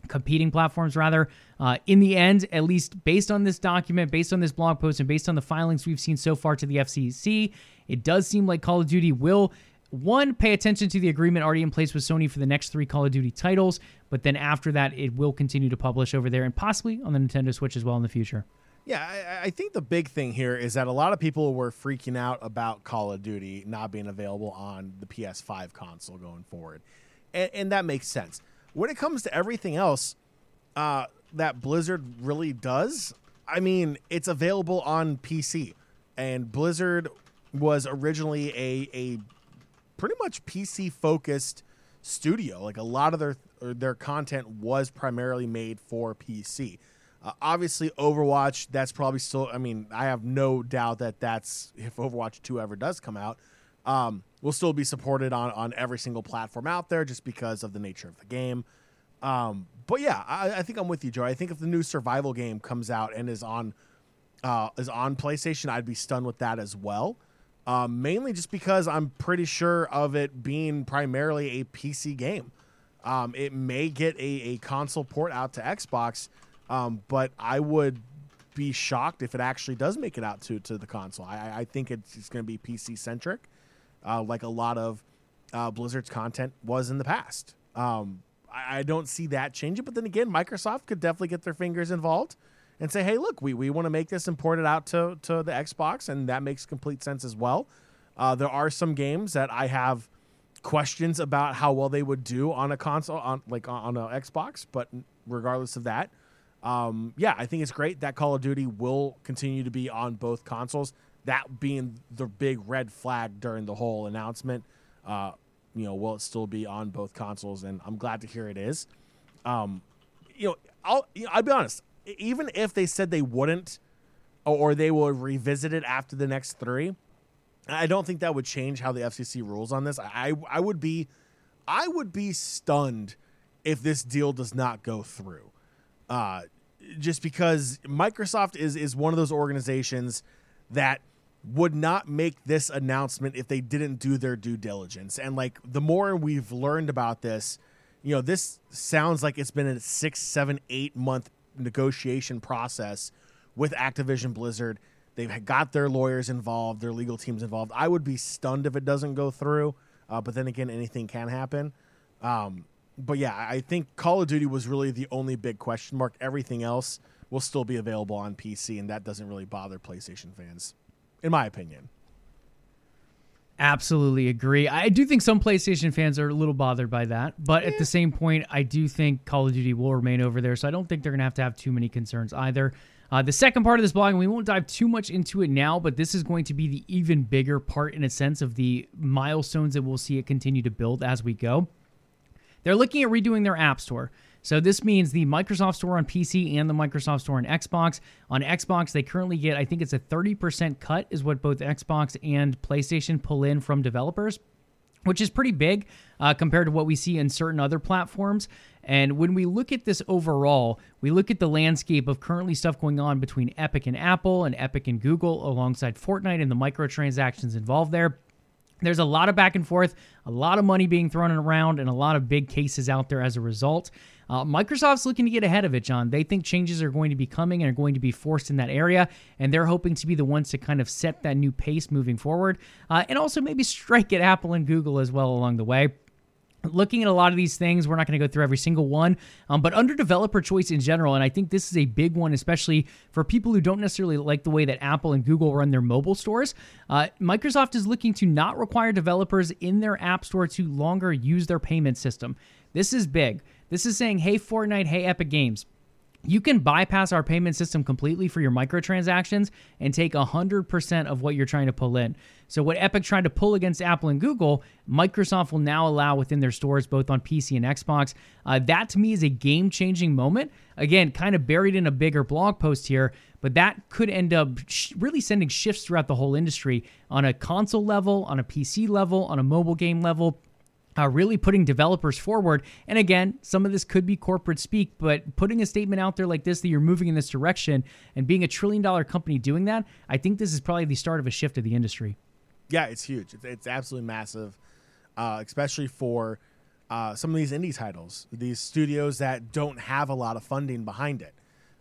competing platforms rather. Uh, in the end, at least based on this document, based on this blog post, and based on the filings we've seen so far to the FCC, it does seem like Call of Duty will. One, pay attention to the agreement already in place with Sony for the next three Call of Duty titles, but then after that, it will continue to publish over there and possibly on the Nintendo Switch as well in the future. Yeah, I, I, think the big thing here is that a lot of people were freaking out about Call of Duty not being available on the PS5 console going forward. And, and that makes sense. When it comes to everything else uh, that Blizzard really does, I mean, it's available on PC. And Blizzard was originally a, a pretty much PC focused studio. Like a lot of their their content was primarily made for PC. Uh, obviously, Overwatch, that's probably still, I mean, I have no doubt that that's, if Overwatch 2 ever does come out, um, will still be supported on, on every single platform out there just because of the nature of the game. Um, but yeah, I, I, think I'm with you, Joe. I think if the new survival game comes out and is on uh, is on PlayStation, I'd be stunned with that as well. Um, mainly just because I'm pretty sure of it being primarily a PC game. Um, it may get a, a console port out to Xbox, um, but I would be shocked if it actually does make it out to, to the console. I, I think it's, it's going to be PC centric, uh, like a lot of uh, Blizzard's content was in the past. Um, I, I, don't see that changing. But then again, Microsoft could definitely get their fingers involved and say, hey, look, we, we want to make this and port it out to, to the Xbox, and that makes complete sense as well. Uh, there are some games that I have questions about how well they would do on a console, on like on, an Xbox, but regardless of that, um, yeah, I think it's great that Call of Duty will continue to be on both consoles. That being the big red flag during the whole announcement. Uh, you know, will it still be on both consoles? And I'm glad to hear it is. Um, you know, I'll you know, I'll be honest. Even if they said they wouldn't, or they will revisit it after the next three, I don't think that would change how the FCC rules on this. I I would be, I would be stunned if this deal does not go through uh, just because Microsoft is is one of those organizations that would not make this announcement if they didn't do their due diligence. And like the more we've learned about this, you know, this sounds like it's been a six, seven, eight month negotiation process with Activision Blizzard. They've got their lawyers involved, their legal teams involved. I would be stunned if it doesn't go through. Uh, but then again, anything can happen. Um, but yeah, I think Call of Duty was really the only big question mark. Everything else will still be available on PC, and that doesn't really bother PlayStation fans, in my opinion. Absolutely agree. I do think some PlayStation fans are a little bothered by that, but yeah. at the same point, I do think Call of Duty will remain over there, so I don't think they're going to have to have too many concerns either. Uh, the second part of this blog, and we won't dive too much into it now, but this is going to be the even bigger part, in a sense, of the milestones that we'll see it continue to build as we go. They're looking at redoing their App Store. So this means the Microsoft Store on PC and the Microsoft Store on Xbox. On Xbox, they currently get, I think it's a 30% cut, is what both Xbox and PlayStation pull in from developers, which is pretty big uh, compared to what we see in certain other platforms. And when we look at this overall, we look at the landscape of currently stuff going on between Epic and Apple and Epic and Google alongside Fortnite and the microtransactions involved there. There's a lot of back and forth, a lot of money being thrown around, and a lot of big cases out there as a result. Uh, Microsoft's looking to get ahead of it, John. They think changes are going to be coming and are going to be forced in that area, and they're hoping to be the ones to kind of set that new pace moving forward, uh, and also maybe strike at Apple and Google as well along the way. Looking at a lot of these things we're not going to go through every single one um, but under developer choice in general and i think this is a big one especially for people who don't necessarily like the way that apple and google run their mobile stores uh, microsoft is looking to not require developers in their app store to longer use their payment system. This is big. This is saying hey fortnite hey epic games you can bypass our payment system completely for your microtransactions and take 100% of what you're trying to pull in. So, what Epic tried to pull against Apple and Google, Microsoft will now allow within their stores, both on PC and Xbox. Uh, that to me is a game changing moment. Again, kind of buried in a bigger blog post here, but that could end up sh- really sending shifts throughout the whole industry on a console level, on a PC level, on a mobile game level uh, really putting developers forward. And again, some of this could be corporate speak, but putting a statement out there like this that you're moving in this direction and being a trillion dollar company doing that, I think this is probably the start of a shift of the industry. Yeah, it's huge. It's, it's absolutely massive, uh, especially for uh, some of these indie titles, these studios that don't have a lot of funding behind it,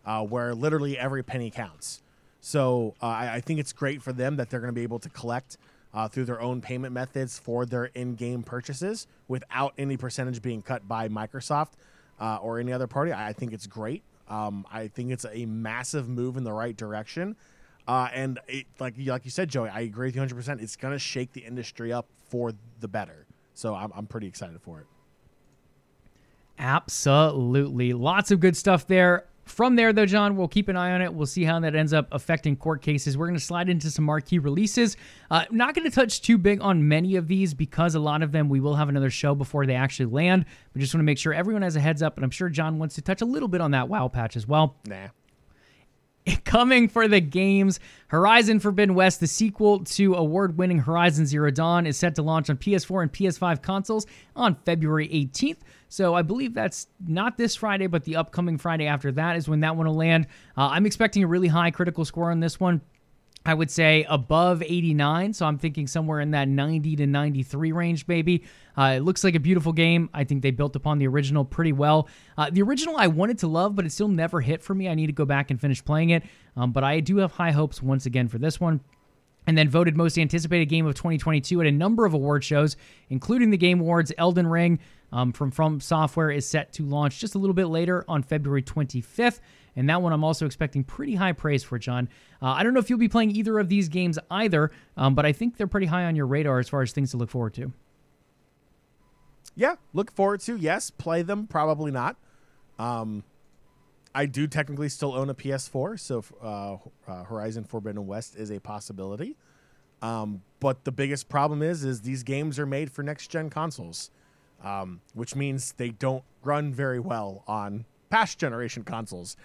uh, where literally every penny counts. So uh, I, I think it's great for them that they're going to be able to collect uh, through their own payment methods for their in-game purchases without any percentage being cut by Microsoft uh, or any other party. I think it's great. Um, I think it's a massive move in the right direction. Uh, and it, like like you said, Joey, I agree with you 100. percent It's going to shake the industry up for the better. So I'm, I'm pretty excited for it. Absolutely, lots of good stuff there. From there, though, John, we'll keep an eye on it. We'll see how that ends up affecting court cases. We're going to slide into some marquee releases. Uh, not going to touch too big on many of these because a lot of them we will have another show before they actually land. We just want to make sure everyone has a heads up, and I'm sure John wants to touch a little bit on that WoW patch as well. Nah. Coming for the games, Horizon Forbidden West, the sequel to award winning Horizon Zero Dawn, is set to launch on PS4 and PS5 consoles on February 18th. So I believe that's not this Friday, but the upcoming Friday after that is when that one will land. Uh, I'm expecting a really high critical score on this one. I would say above 89. So I'm thinking somewhere in that 90 to 93 range, maybe. Uh, it looks like a beautiful game. I think they built upon the original pretty well. Uh, the original I wanted to love, but it still never hit for me. I need to go back and finish playing it. Um, but I do have high hopes once again for this one and then voted most anticipated game of 2022 at a number of award shows, including the Game Awards. Elden Ring um, from From Software is set to launch just a little bit later on February 25th. And that one I'm also expecting pretty high praise for, John. Uh, I don't know if you'll be playing either of these games either, um, but I think they're pretty high on your radar as far as things to look forward to. Yeah, look forward to. Yes, play them. Probably not. Um, I do technically still own a PS4, so uh, uh, Horizon Forbidden West is a possibility. Um, but the biggest problem is, is these games are made for next gen consoles, um, which means they don't run very well on past generation consoles.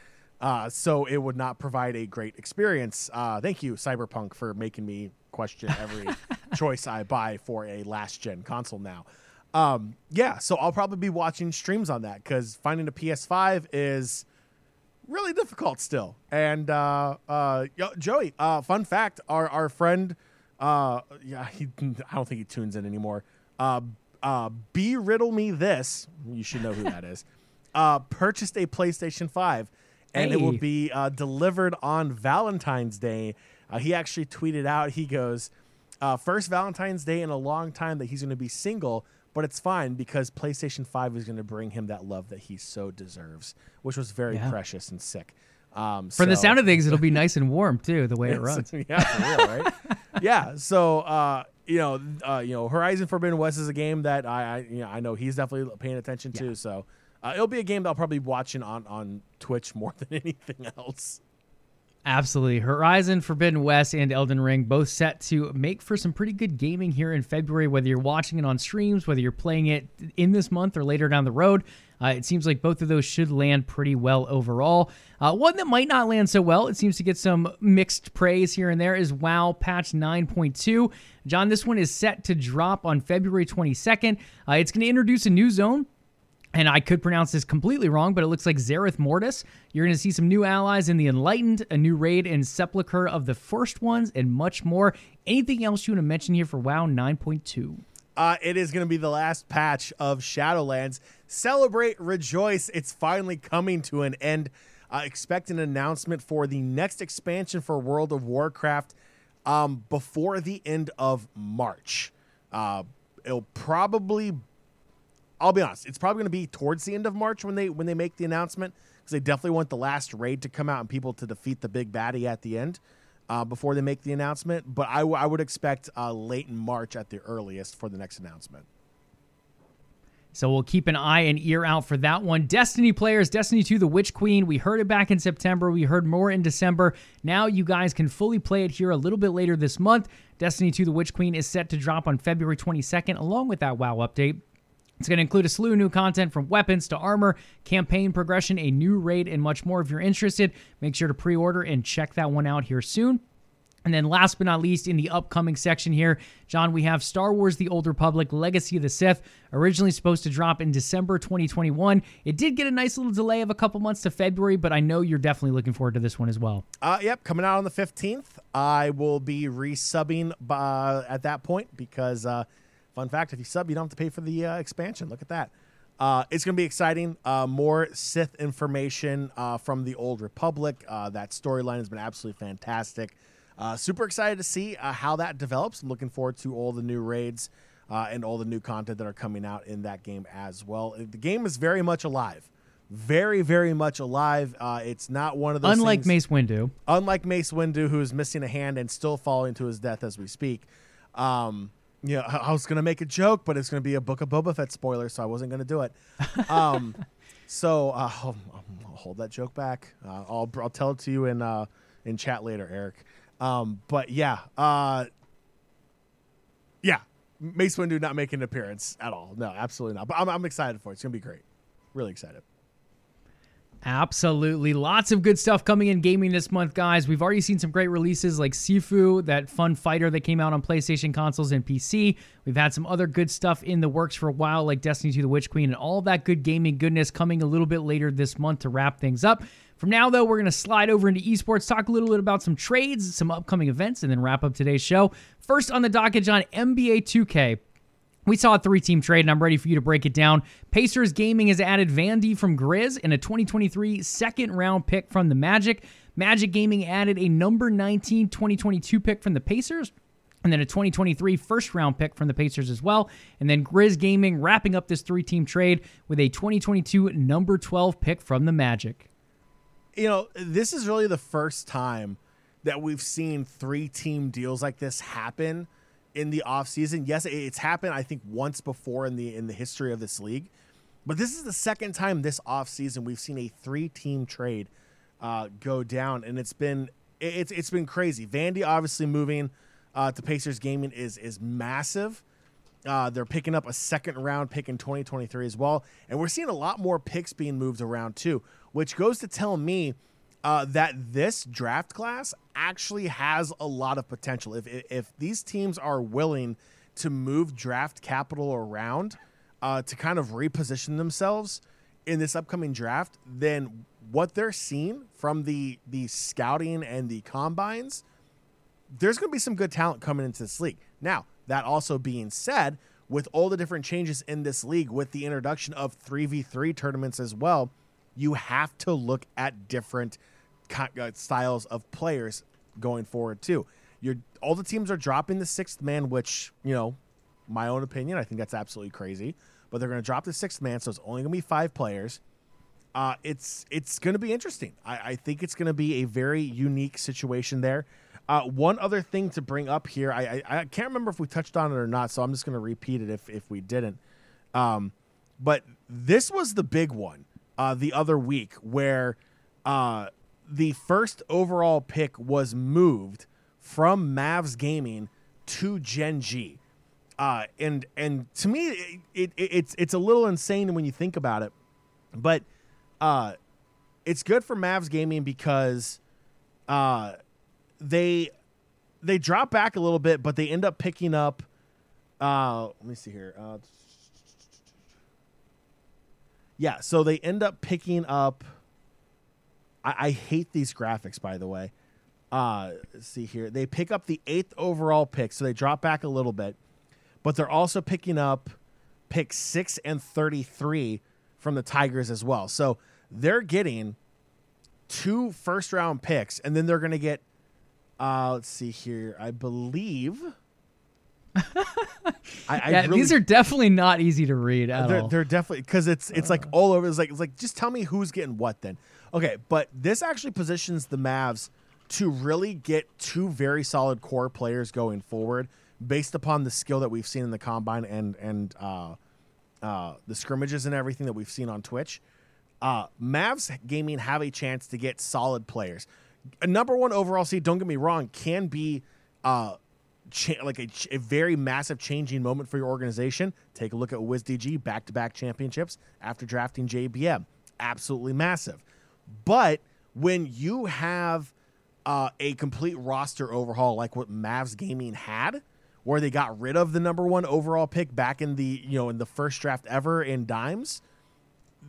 Uh, so it would not provide a great experience. Uh, thank you, Cyberpunk, for making me question every choice I buy for a last gen console now. Um, yeah, so I'll probably be watching streams on that because finding a PS5 is really difficult still. And uh, uh, Joey, uh, fun fact: our our friend, uh, yeah, he, I don't think he tunes in anymore. Uh, uh, B riddle me this. You should know who that is. Uh, purchased a PlayStation Five, and Hey. it will be uh, delivered on Valentine's Day. Uh, he actually tweeted out. He goes, uh, first Valentine's Day in a long time that he's going to be single, but it's fine because PlayStation 5 is going to bring him that love that he so deserves, which was very Yeah. precious and sick. Um, For the sound of things, it'll be nice and warm too, the way it runs. yeah, for real, right? yeah. So, uh, you know, uh, you know, Horizon Forbidden West is a game that I, I, you know, I know he's definitely paying attention to. So, uh, it'll be a game that I'll probably be watching on on Twitch more than anything else. Absolutely. Horizon Forbidden West and Elden Ring both set to make for some pretty good gaming here in February, whether you're watching it on streams, whether you're playing it in this month or later down the road. Uh, it seems like both of those should land pretty well overall. Uh, one that might not land so well, it seems to get some mixed praise here and there, is WoW Patch 9.2. John, this one is set to drop on February 22nd. Uh, it's going to introduce a new zone and I could pronounce this completely wrong, but it looks like Zereth Mortis. You're going to see some new allies in the Enlightened, a new raid in Sepulchre of the First Ones, and much more. Anything else you want to mention here for WoW 9.2? Uh, it is going to be the last patch of Shadowlands. Celebrate, rejoice. It's finally coming to an end. Uh, expect an announcement for the next expansion for World of Warcraft um, before the end of March. Uh, it'll probably, I'll be honest, it's probably going to be towards the end of March when they when they make the announcement because they definitely want the last raid to come out and people to defeat the big baddie at the end uh, before they make the announcement. But I, w- I would expect uh, late in March at the earliest for the next announcement. So we'll keep an eye and ear out for that one. Destiny players, Destiny 2 The Witch Queen. We heard it back in September. We heard more in December. Now you guys can fully play it here a little bit later this month. Destiny 2 The Witch Queen is set to drop on February 22nd, along with that WoW update. It's going to include a slew of new content from weapons to armor, campaign progression, a new raid, and much more. If you're interested, make sure to pre order and check that one out here soon. And then, last but not least, in the upcoming section here, John, we have Star Wars The Old Republic Legacy of the Sith, originally supposed to drop in December 2021. It did get a nice little delay of a couple months to February, but I know you're definitely looking forward to this one as well. Uh, yep, coming out on the 15th. I will be resubbing uh, at that point because, uh, fun fact, if you sub, you don't have to pay for the uh, expansion. Look at that. Uh, it's going to be exciting. Uh, more Sith information uh, from the Old Republic. Uh, that storyline has been absolutely fantastic. Uh, super excited to see uh, how that develops. I'm looking forward to all the new raids uh, and all the new content that are coming out in that game as well. The game is very much alive. Very, very much alive. Uh, it's not one of those. Unlike things, Mace Windu. unlike Mace Windu, who is missing a hand and still falling to his death as we speak. Um, know, I I was gonna make a joke, but it's gonna be a Book of Boba Fett spoiler, so I wasn't gonna do it. Um, so uh, I'll, I'll hold that joke back. Uh, I'll I'll tell it to you in uh, in chat later, Eric. Um, but yeah, uh, yeah, Mace Windu not making an appearance at all. No, absolutely not. But I'm, I'm excited for it. It's gonna be great. Really excited. Absolutely. Lots of good stuff coming in gaming this month, guys. We've already seen some great releases like Sifu, that fun fighter that came out on PlayStation consoles and PC. We've had some other good stuff in the works for a while, like Destiny 2 The Witch Queen, and all that good gaming goodness coming a little bit later this month to wrap things up. From now, though, we're going to slide over into esports, talk a little bit about some trades, some upcoming events, and then wrap up today's show. First on the docket, John, NBA 2K. We saw a three team trade, and I'm ready for you to break it down. Pacers Gaming has added Vandy from Grizz and a 2023 second round pick from the Magic. Magic Gaming added a number 19 2022 pick from the Pacers. And then a 2023 first round pick from the Pacers as well. And then Grizz Gaming wrapping up this three team trade with a 2022 number 12 pick from the Magic. you know, this is really the first time that we've seen three team deals like this happen in the offseason. Yes, it's happened I think once before in the in the history of this league. But this is the second time this offseason we've seen a three team trade uh, go down and it's been it- it's it's been crazy. Vandy obviously moving uh, to Pacers Gaming is is massive. Uh, they're picking up a second round pick in 2023 as well. And we're seeing a lot more picks being moved around too, which goes to tell me uh, that this draft class actually has a lot of potential. If, if, these teams are willing to move draft capital around uh, to kind of reposition themselves in this upcoming draft, then what they're seeing from the, the scouting and the combines there's going to be some good talent coming into this league. Now, that also being said, with all the different changes in this league, with the introduction of 3v3 tournaments as well, you have to look at different styles of players going forward too. You're all the teams are dropping the sixth man, which you know, my own opinion, I think that's absolutely crazy. But they're going to drop the sixth man, so it's only going to be five players. Uh, it's it's going to be interesting. I, I think it's going to be a very unique situation there. Uh, one other thing to bring up here, I, I I can't remember if we touched on it or not, so I'm just going to repeat it if if we didn't. Um, but this was the big one uh, the other week where uh, the first overall pick was moved from Mavs Gaming to Gen G. Uh, and and to me, it, it, it's it's a little insane when you think about it, but uh, it's good for Mavs Gaming because uh, they they drop back a little bit, but they end up picking up. Uh, let me see here. Uh, yeah, so they end up picking up. I, I hate these graphics, by the way. Uh, let's see here. They pick up the eighth overall pick, so they drop back a little bit, but they're also picking up pick six and 33 from the Tigers as well. So they're getting two first round picks, and then they're going to get, uh, let's see here. I believe I, I Yeah, really, these are definitely not easy to read at they're, all. they're definitely because it's it's like all over. It's like it's like just tell me who's getting what then. Okay, but this actually positions the Mavs to really get two very solid core players going forward, based upon the skill that we've seen in the combine and and uh, uh, the scrimmages and everything that we've seen on Twitch. Uh, Mavs gaming have a chance to get solid players. A number one overall seed, don't get me wrong, can be uh, cha- like a, a very massive changing moment for your organization. Take a look at WizDG back to back championships after drafting JBM. Absolutely massive. But when you have uh, a complete roster overhaul like what Mavs Gaming had, where they got rid of the number one overall pick back in the you know in the first draft ever in dimes,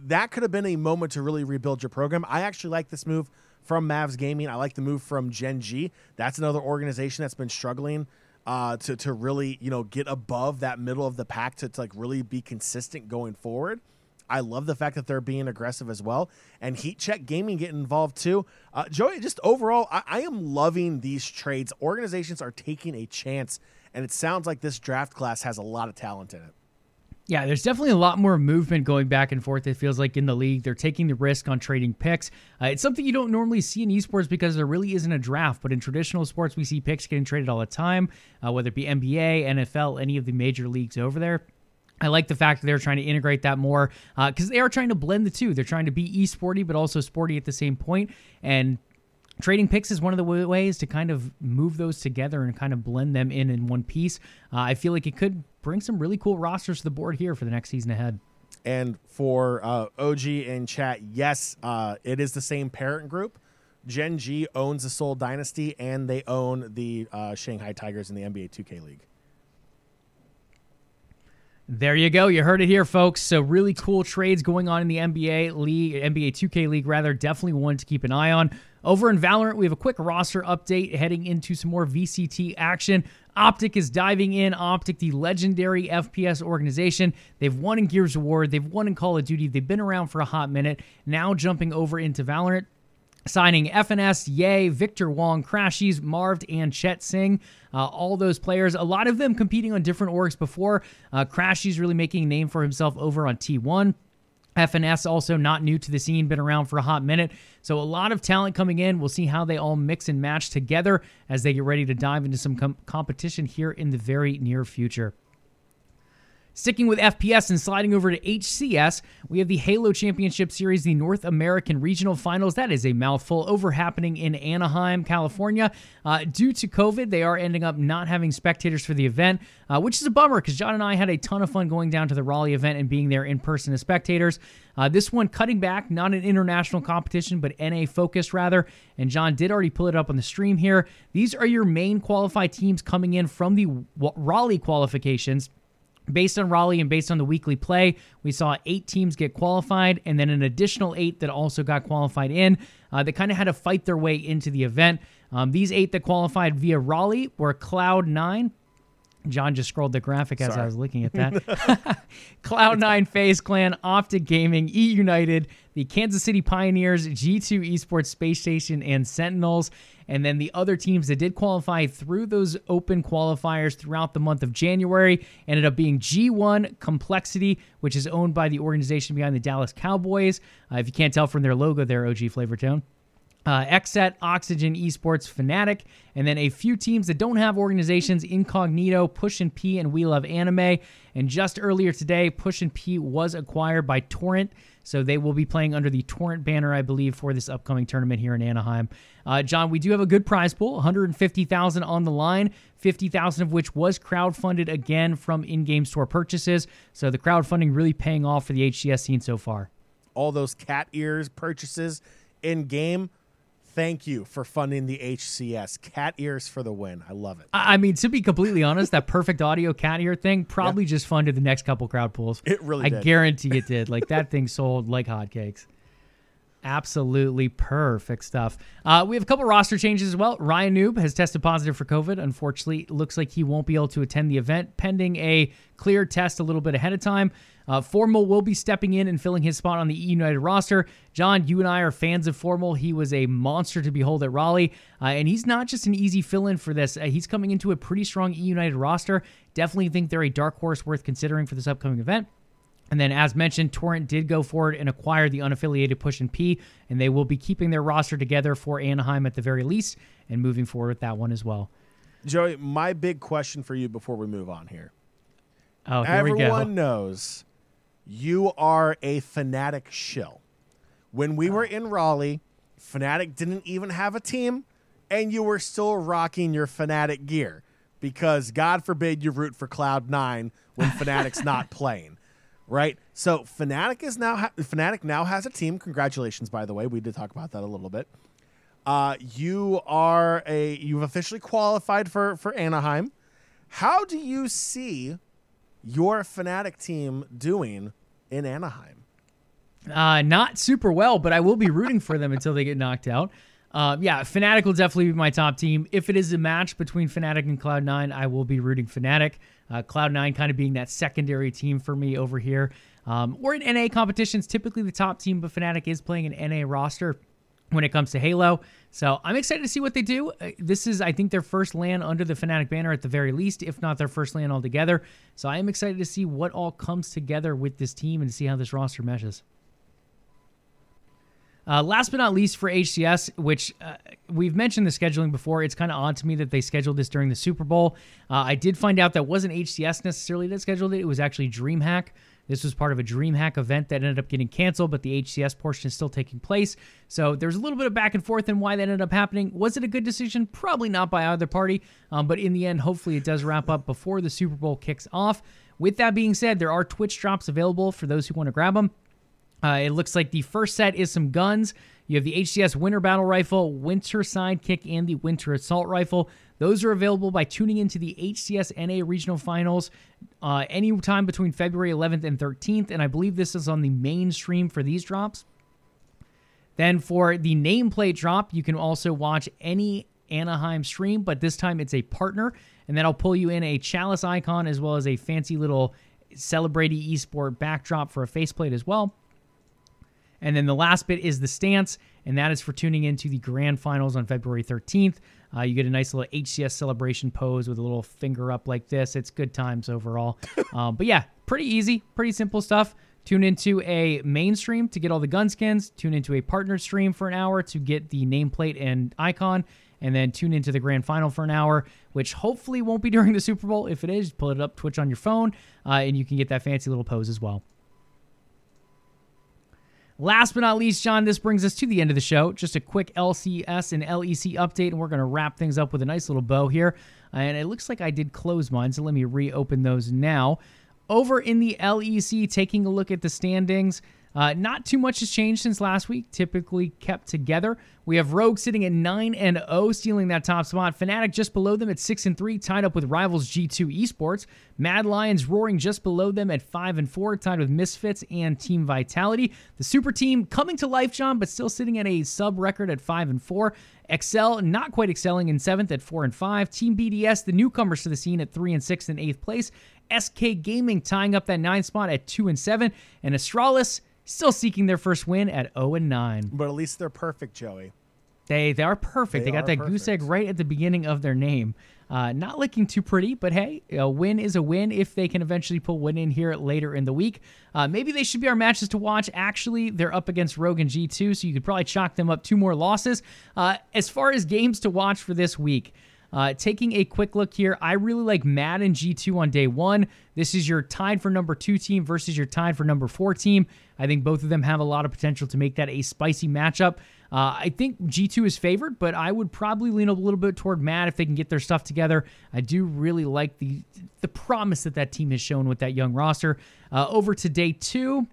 that could have been a moment to really rebuild your program. I actually like this move from Mavs Gaming. I like the move from Gen G. That's another organization that's been struggling uh, to to really you know get above that middle of the pack to, to like really be consistent going forward. I love the fact that they're being aggressive as well, and Heat Check Gaming getting involved too. Uh, Joey, just overall, I, I am loving these trades. Organizations are taking a chance, and it sounds like this draft class has a lot of talent in it. Yeah, there's definitely a lot more movement going back and forth. It feels like in the league, they're taking the risk on trading picks. Uh, it's something you don't normally see in esports because there really isn't a draft. But in traditional sports, we see picks getting traded all the time, uh, whether it be NBA, NFL, any of the major leagues over there. I like the fact that they're trying to integrate that more because they are trying to blend the two. They're trying to be esporty but also sporty at the same point. and trading picks is one of the wa- ways to kind of move those together and kind of blend them in in one piece. Uh, I feel like it could bring some really cool rosters to the board here for the next season ahead. And for uh, OG in chat, yes, uh, it is the same parent group. Gen G owns the Seoul Dynasty, and they own the uh, Shanghai Tigers in the NBA 2K League. There you go. You heard it here, folks. So really cool trades going on in the NBA league, NBA 2K league rather. Definitely one to keep an eye on. Over in Valorant, we have a quick roster update heading into some more VCT action. Optic is diving in. Optic, the legendary FPS organization. They've won in Gears of War. They've won in Call of Duty. They've been around for a hot minute. Now jumping over into Valorant signing FNS, Yay, Victor Wong, Crashies, Marved, and Chet Singh. Uh, all those players, a lot of them competing on different orgs before. Uh, Crashies really making a name for himself over on T1. FNS also not new to the scene, been around for a hot minute. So a lot of talent coming in. We'll see how they all mix and match together as they get ready to dive into some com- competition here in the very near future. Sticking with FPS and sliding over to HCS, we have the Halo Championship Series, the North American Regional Finals. That is a mouthful. Over happening in Anaheim, California. Uh, due to COVID, they are ending up not having spectators for the event, uh, which is a bummer because John and I had a ton of fun going down to the Raleigh event and being there in person as spectators. Uh, this one cutting back, not an international competition, but NA focused rather. And John did already pull it up on the stream here. These are your main qualified teams coming in from the Raleigh qualifications. Based on Raleigh and based on the weekly play, we saw eight teams get qualified and then an additional eight that also got qualified in. Uh, they kind of had to fight their way into the event. Um, these eight that qualified via Raleigh were Cloud9. John just scrolled the graphic as Sorry. I was looking at that. Cloud9, FaZe Clan, Optic Gaming, E United, the Kansas City Pioneers, G2 Esports Space Station, and Sentinels. And then the other teams that did qualify through those open qualifiers throughout the month of January ended up being G1 Complexity, which is owned by the organization behind the Dallas Cowboys. Uh, if you can't tell from their logo there, OG Flavortone uh, Xset, Oxygen, Esports, Fnatic, and then a few teams that don't have organizations Incognito, Push and P, and We Love Anime. And just earlier today, Push and P was acquired by Torrent. So they will be playing under the Torrent banner, I believe, for this upcoming tournament here in Anaheim. Uh, John, we do have a good prize pool, 150,000 on the line, 50,000 of which was crowdfunded again from in-game store purchases. So the crowdfunding really paying off for the HCS scene so far. All those cat ears purchases in game. Thank you for funding the HCS. Cat ears for the win. I love it. I mean, to be completely honest, that perfect audio cat ear thing probably just funded the next couple crowd pools. It really I did. guarantee it did. Like that thing sold like hotcakes. Absolutely perfect stuff. Uh, we have a couple roster changes as well. RyaNoob has tested positive for COVID. Unfortunately, it looks like he won't be able to attend the event pending a clear test a little bit ahead of time. Uh, Formal will be stepping in and filling his spot on the E United roster. John, you and I are fans of Formal. He was a monster to behold at Raleigh, uh, and he's not just an easy fill in for this. Uh, he's coming into a pretty strong E United roster. Definitely think they're a dark horse worth considering for this upcoming event. And then, as mentioned, Torrent did go forward and acquire the unaffiliated Push and P, and they will be keeping their roster together for Anaheim at the very least and moving forward with that one as well. Joey, my big question for you before we move on here. Oh, here Everyone we go. knows you are a Fnatic shill. When we were in Raleigh, Fnatic didn't even have a team, and you were still rocking your Fnatic gear because God forbid you root for Cloud9 when Fnatic's not playing. Right? So Fnatic is now ha- Fnatic now has a team. Congratulations, by the way. We did talk about that a little bit. Uh, you are a you've officially qualified for for Anaheim. How do you see your Fnatic team doing in Anaheim? Uh, not super well, but I will be rooting for them until they get knocked out. Uh, yeah, Fnatic will definitely be my top team. If it is a match between Fnatic and Cloud9, I will be rooting Fnatic. Uh, Cloud9 kind of being that secondary team for me over here. Um, we're in NA competitions, typically the top team, but Fnatic is playing an NA roster when it comes to Halo. So I'm excited to see what they do. Uh, This is, I think, their first LAN under the Fnatic banner at the very least, if not their first LAN altogether. So I am excited to see what all comes together with this team and see how this roster meshes. Uh, last but not least for HCS, which uh, we've mentioned the scheduling before, it's kind of odd to me that they scheduled this during the Super Bowl. Uh, I did find out that wasn't HCS necessarily that scheduled it; it was actually DreamHack. This was part of a DreamHack event that ended up getting canceled, but the HCS portion is still taking place. So there's a little bit of back and forth in why that ended up happening. Was it a good decision? Probably not by either party, um, but in the end, hopefully it does wrap up before the Super Bowl kicks off. With that being said, there are Twitch drops available for those who want to grab them. Uh, it looks like the first set is some guns. You have the HCS Winter Battle Rifle, Winter Sidekick, and the Winter Assault Rifle. Those are available by tuning into the HCSNA Regional Finals uh, anytime between February 11th and 13th. And I believe this is on the main stream for these drops. Then for the nameplate drop, you can also watch any Anaheim stream, but this time it's a partner. And then I'll pull you in a chalice icon as well as a fancy little celebrity esport backdrop for a faceplate as well. And then the last bit is the stance, and that is for tuning into the grand finals on February 13th. Uh, you get a nice little HCS celebration pose with a little finger up like this. It's good times overall. um, but yeah, pretty easy, pretty simple stuff. Tune into a mainstream to get all the gun skins. Tune into a partner stream for an hour to get the nameplate and icon. And then tune into the grand final for an hour, which hopefully won't be during the Super Bowl. If it is, pull it up Twitch on your phone, uh, and you can get that fancy little pose as well. Last but not least, John, this brings us to the end of the show. Just a quick LCS and LEC update, and we're going to wrap things up with a nice little bow here. And it looks like I did close mine, so let me reopen those now. Over in the LEC, taking a look at the standings. Uh, not too much has changed since last week. Typically kept together. We have Rogue sitting at nine and zero, stealing that top spot. Fnatic just below them at six and three, tied up with rivals G2 Esports. Mad Lions roaring just below them at five and four, tied with Misfits and Team Vitality. The Super Team coming to life, John, but still sitting at a sub record at five and four. Excel not quite excelling in seventh at four and five. Team BDS, the newcomers to the scene, at three and six in eighth place. SK Gaming tying up that nine spot at two and seven, and Astralis still seeking their first win at 0 and 9. But at least they're perfect, Joey. They they are perfect. They They, got that goose egg right at the beginning of their name. Uh, not looking too pretty, but hey, a win is a win if they can eventually pull one in here later in the week. Uh, maybe they should be our matches to watch. Actually, they're up against Rogue and G2, so you could probably chalk them up two more losses. Uh, as far as games to watch for this week, uh, taking a quick look here, I really like Mad and G2 on day one. This is your tied for number two team versus your tied for number four team. I think both of them have a lot of potential to make that a spicy matchup. Uh, I think G2 is favored, but I would probably lean a little bit toward Mad if they can get their stuff together. I do really like the the promise that that team has shown with that young roster. Uh, over to day two,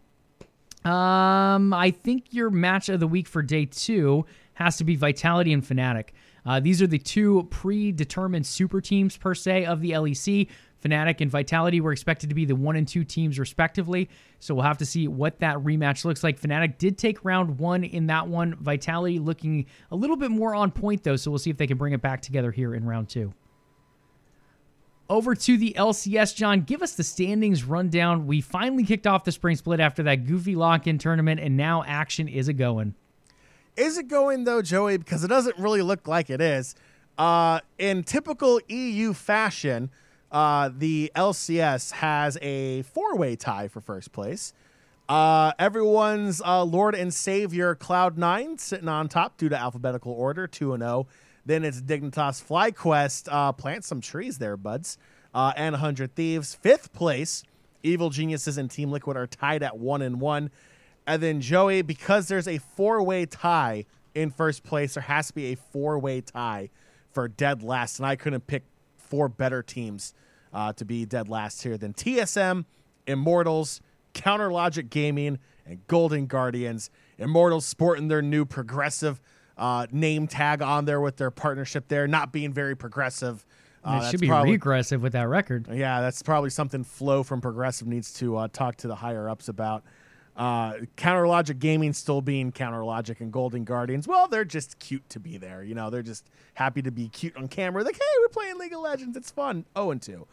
um, I think your match of the week for day two has to be Vitality and Fnatic. Uh, these are the two predetermined super teams per se of the LEC. Fnatic and Vitality were expected to be the one and two teams respectively, so we'll have to see what that rematch looks like. Fnatic did take round one in that one. Vitality looking a little bit more on point though, so we'll see if they can bring it back together here in round two. Over to the LCS, John. Give us the standings rundown. We finally kicked off the spring split after that goofy lock in tournament, and now action is a going. Is it going though, Joey? Because it doesn't really look like it is. Uh, in typical EU fashion, uh, the LCS has a four-way tie for first place. Uh, everyone's uh, Lord and Savior Cloud9 sitting on top due to alphabetical order, 2 and 0. Then it's Dignitas FlyQuest, uh, plant some trees there, buds, uh, and 100 Thieves. Fifth place, Evil Geniuses and Team Liquid are tied at 1 and 1. And then Joey, because there's a four way tie in first place, there has to be a four way tie for dead last. And I couldn't pick four better teams uh, to be dead last here than TSM, Immortals, Counter Logic Gaming, and Golden Guardians. Immortals sporting their new progressive uh, name tag on there with their partnership there, not being very progressive. Uh, it should be probably, regressive with that record. Yeah, that's probably something Flo from Progressive needs to uh, talk to the higher ups about. Uh, Counter Logic Gaming still being Counter Logic and Golden Guardians. Well, they're just cute to be there. You know, they're just happy to be cute on camera. Like, hey, we're playing League of Legends. It's fun. Oh, and 2.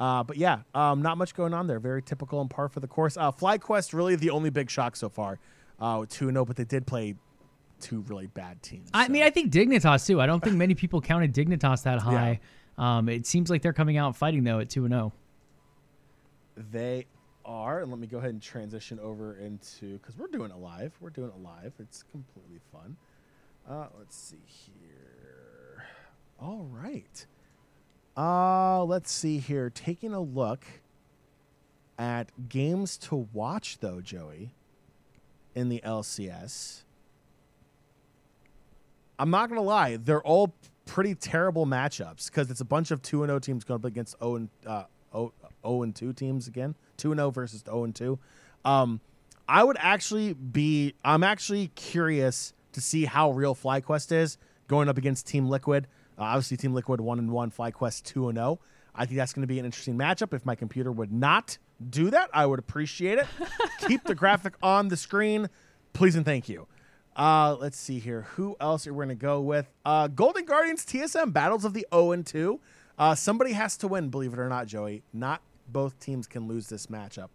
Uh, but yeah, um, not much going on there. Very typical and par for the course. Uh, FlyQuest really the only big shock so far. Uh, two 0, but they did play two really bad teams. I mean, I think Dignitas too. I don't think many people counted Dignitas that high. Yeah. Um, it seems like they're coming out fighting though at two and zero. Oh. They are, and let me go ahead and transition over into because we're doing it live. We're doing it live. It's completely fun. Uh, let's see here. All right. Uh, let's see here. Taking a look at games to watch, though, Joey, in the LCS. I'm not going to lie. They're all pretty terrible matchups because it's a bunch of 2 0 teams going up against 0 and, uh, 0, 0 and 2 teams again. 2 0 versus 0 and 2. Um, I would actually be, I'm actually curious to see how real FlyQuest is going up against Team Liquid. Uh, obviously, Team Liquid one and one, FlyQuest two and zero. Oh. I think that's going to be an interesting matchup. If my computer would not do that, I would appreciate it. Keep the graphic on the screen, please and thank you. Uh, let's see here. Who else are we going to go with? Uh, Golden Guardians TSM Battles of the 0 and 2. Uh, somebody has to win, believe it or not, Joey. Not both teams can lose this matchup.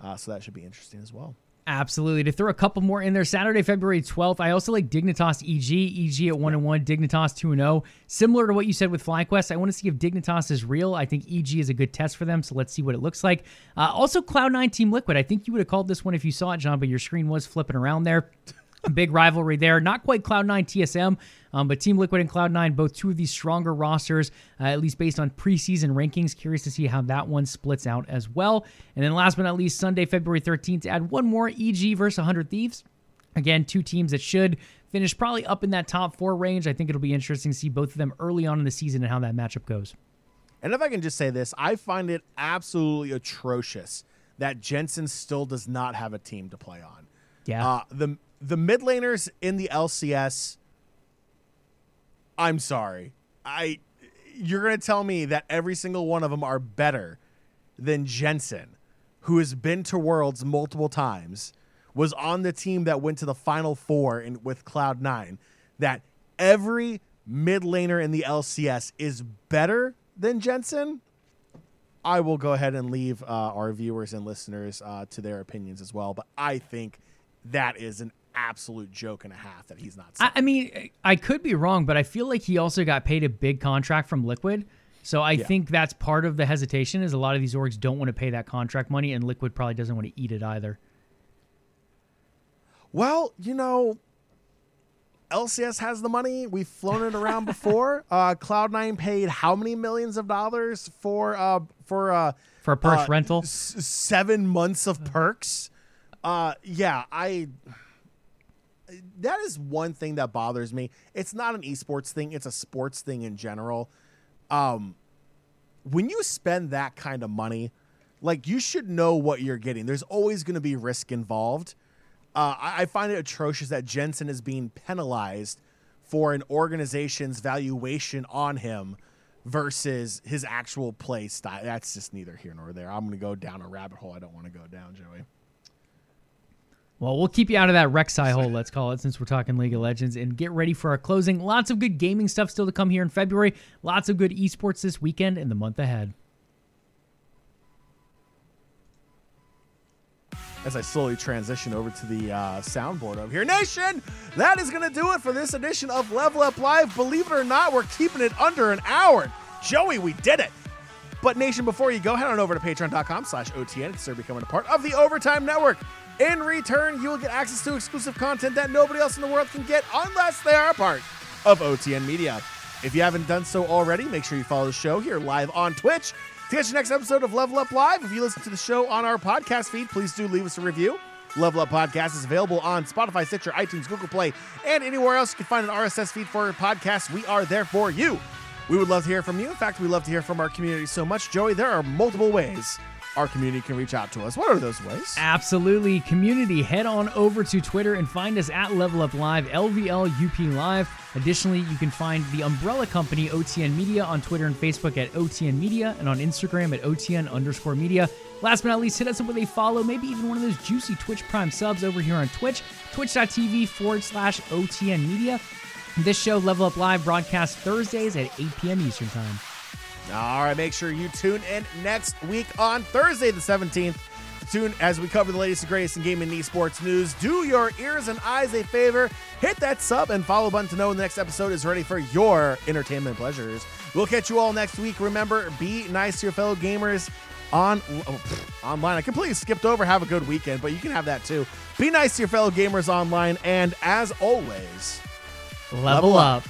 Uh, so that should be interesting as well. Absolutely. To throw a couple more in there, Saturday, February 12th, I also like Dignitas EG. EG at 1 and 1, Dignitas 2 and 0. Similar to what you said with FlyQuest, I want to see if Dignitas is real. I think EG is a good test for them, so let's see what it looks like. Uh, also, Cloud9 Team Liquid. I think you would have called this one if you saw it, John, but your screen was flipping around there. Big rivalry there. Not quite Cloud9 TSM, um, but Team Liquid and Cloud9, both two of these stronger rosters, uh, at least based on preseason rankings. Curious to see how that one splits out as well. And then last but not least, Sunday, February 13th, to add one more EG versus 100 Thieves. Again, two teams that should finish probably up in that top four range. I think it'll be interesting to see both of them early on in the season and how that matchup goes. And if I can just say this, I find it absolutely atrocious that Jensen still does not have a team to play on. Yeah. Uh, the the mid laners in the LCS. I'm sorry. I you're gonna tell me that every single one of them are better than Jensen, who has been to Worlds multiple times, was on the team that went to the Final Four in, with Cloud Nine. That every mid laner in the LCS is better than Jensen. I will go ahead and leave uh, our viewers and listeners uh, to their opinions as well. But I think that is an absolute joke and a half that he's not. I, I, mean, I could be wrong, but I feel like he also got paid a big contract from Liquid. So I yeah. think that's part of the hesitation is a lot of these orgs don't want to pay that contract money, and Liquid probably doesn't want to eat it either. Well, you know, LCS has the money. We've flown it around before. Uh, Cloud9 paid how many millions of dollars for uh, for uh, for a Perkz uh, rental? S- seven months of Perkz. Uh, yeah, I that is one thing that bothers me. It's not an esports thing, it's a sports thing in general. Um when you spend that kind of money, like you should know what you're getting. There's always going to be risk involved. Uh, I, I find it atrocious that Jensen is being penalized for an organization's valuation on him versus his actual play style. That's just neither here nor there. I'm going to go down a rabbit hole I don't want to go down, Joey. Well, we'll keep you out of that Rek'Sai hole, let's call it, since we're talking League of Legends, and get ready for our closing. Lots of good gaming stuff still to come here in February. Lots of good esports this weekend and the month ahead. as I slowly transition over to the uh, soundboard over here. Nation, that is going to do it for this edition of Level Up Live. Believe it or not, we're keeping it under an hour. Joey, we did it. But Nation, before you go, head on over to patreon.com slash OTN. start becoming a part of the Overtime Network. In return, you will get access to exclusive content that nobody else in the world can get unless they are a part of OTN Media. If you haven't done so already, make sure you follow the show here live on Twitch. To catch your next episode of Level Up Live, if you listen to the show on our podcast feed, please do leave us a review. Level Up Podcast is available on Spotify, Stitcher, iTunes, Google Play, and anywhere else you can find an RSS feed for podcasts. We are there for you. We would love to hear from you. In fact, we love to hear from our community so much. Joey, there are multiple ways our community can reach out to us. What are those ways? Absolutely. Community, head on over to Twitter and find us at Level Up Live, LVLUP Live. Additionally, you can find the umbrella company OTN Media on Twitter and Facebook at OTN Media and on Instagram at OTN underscore media. Last but not least, hit us up with a follow, maybe even one of those juicy Twitch Prime subs over here on Twitch, twitch.tv forward slash OTN Media. This show, Level Up Live, broadcasts Thursdays at 8 p.m. Eastern Time. All right, make sure you tune in next week on Thursday, the 17th. Tune as we cover the latest and greatest in gaming and esports news. Do your ears and eyes a favor. Hit that sub and follow button to know when the next episode is ready for your entertainment pleasures. We'll catch you all next week. Remember, be nice to your fellow gamers on oh, pff, online. I completely skipped over have a good weekend, but you can have that too. Be nice to your fellow gamers online, and as always, Level, up.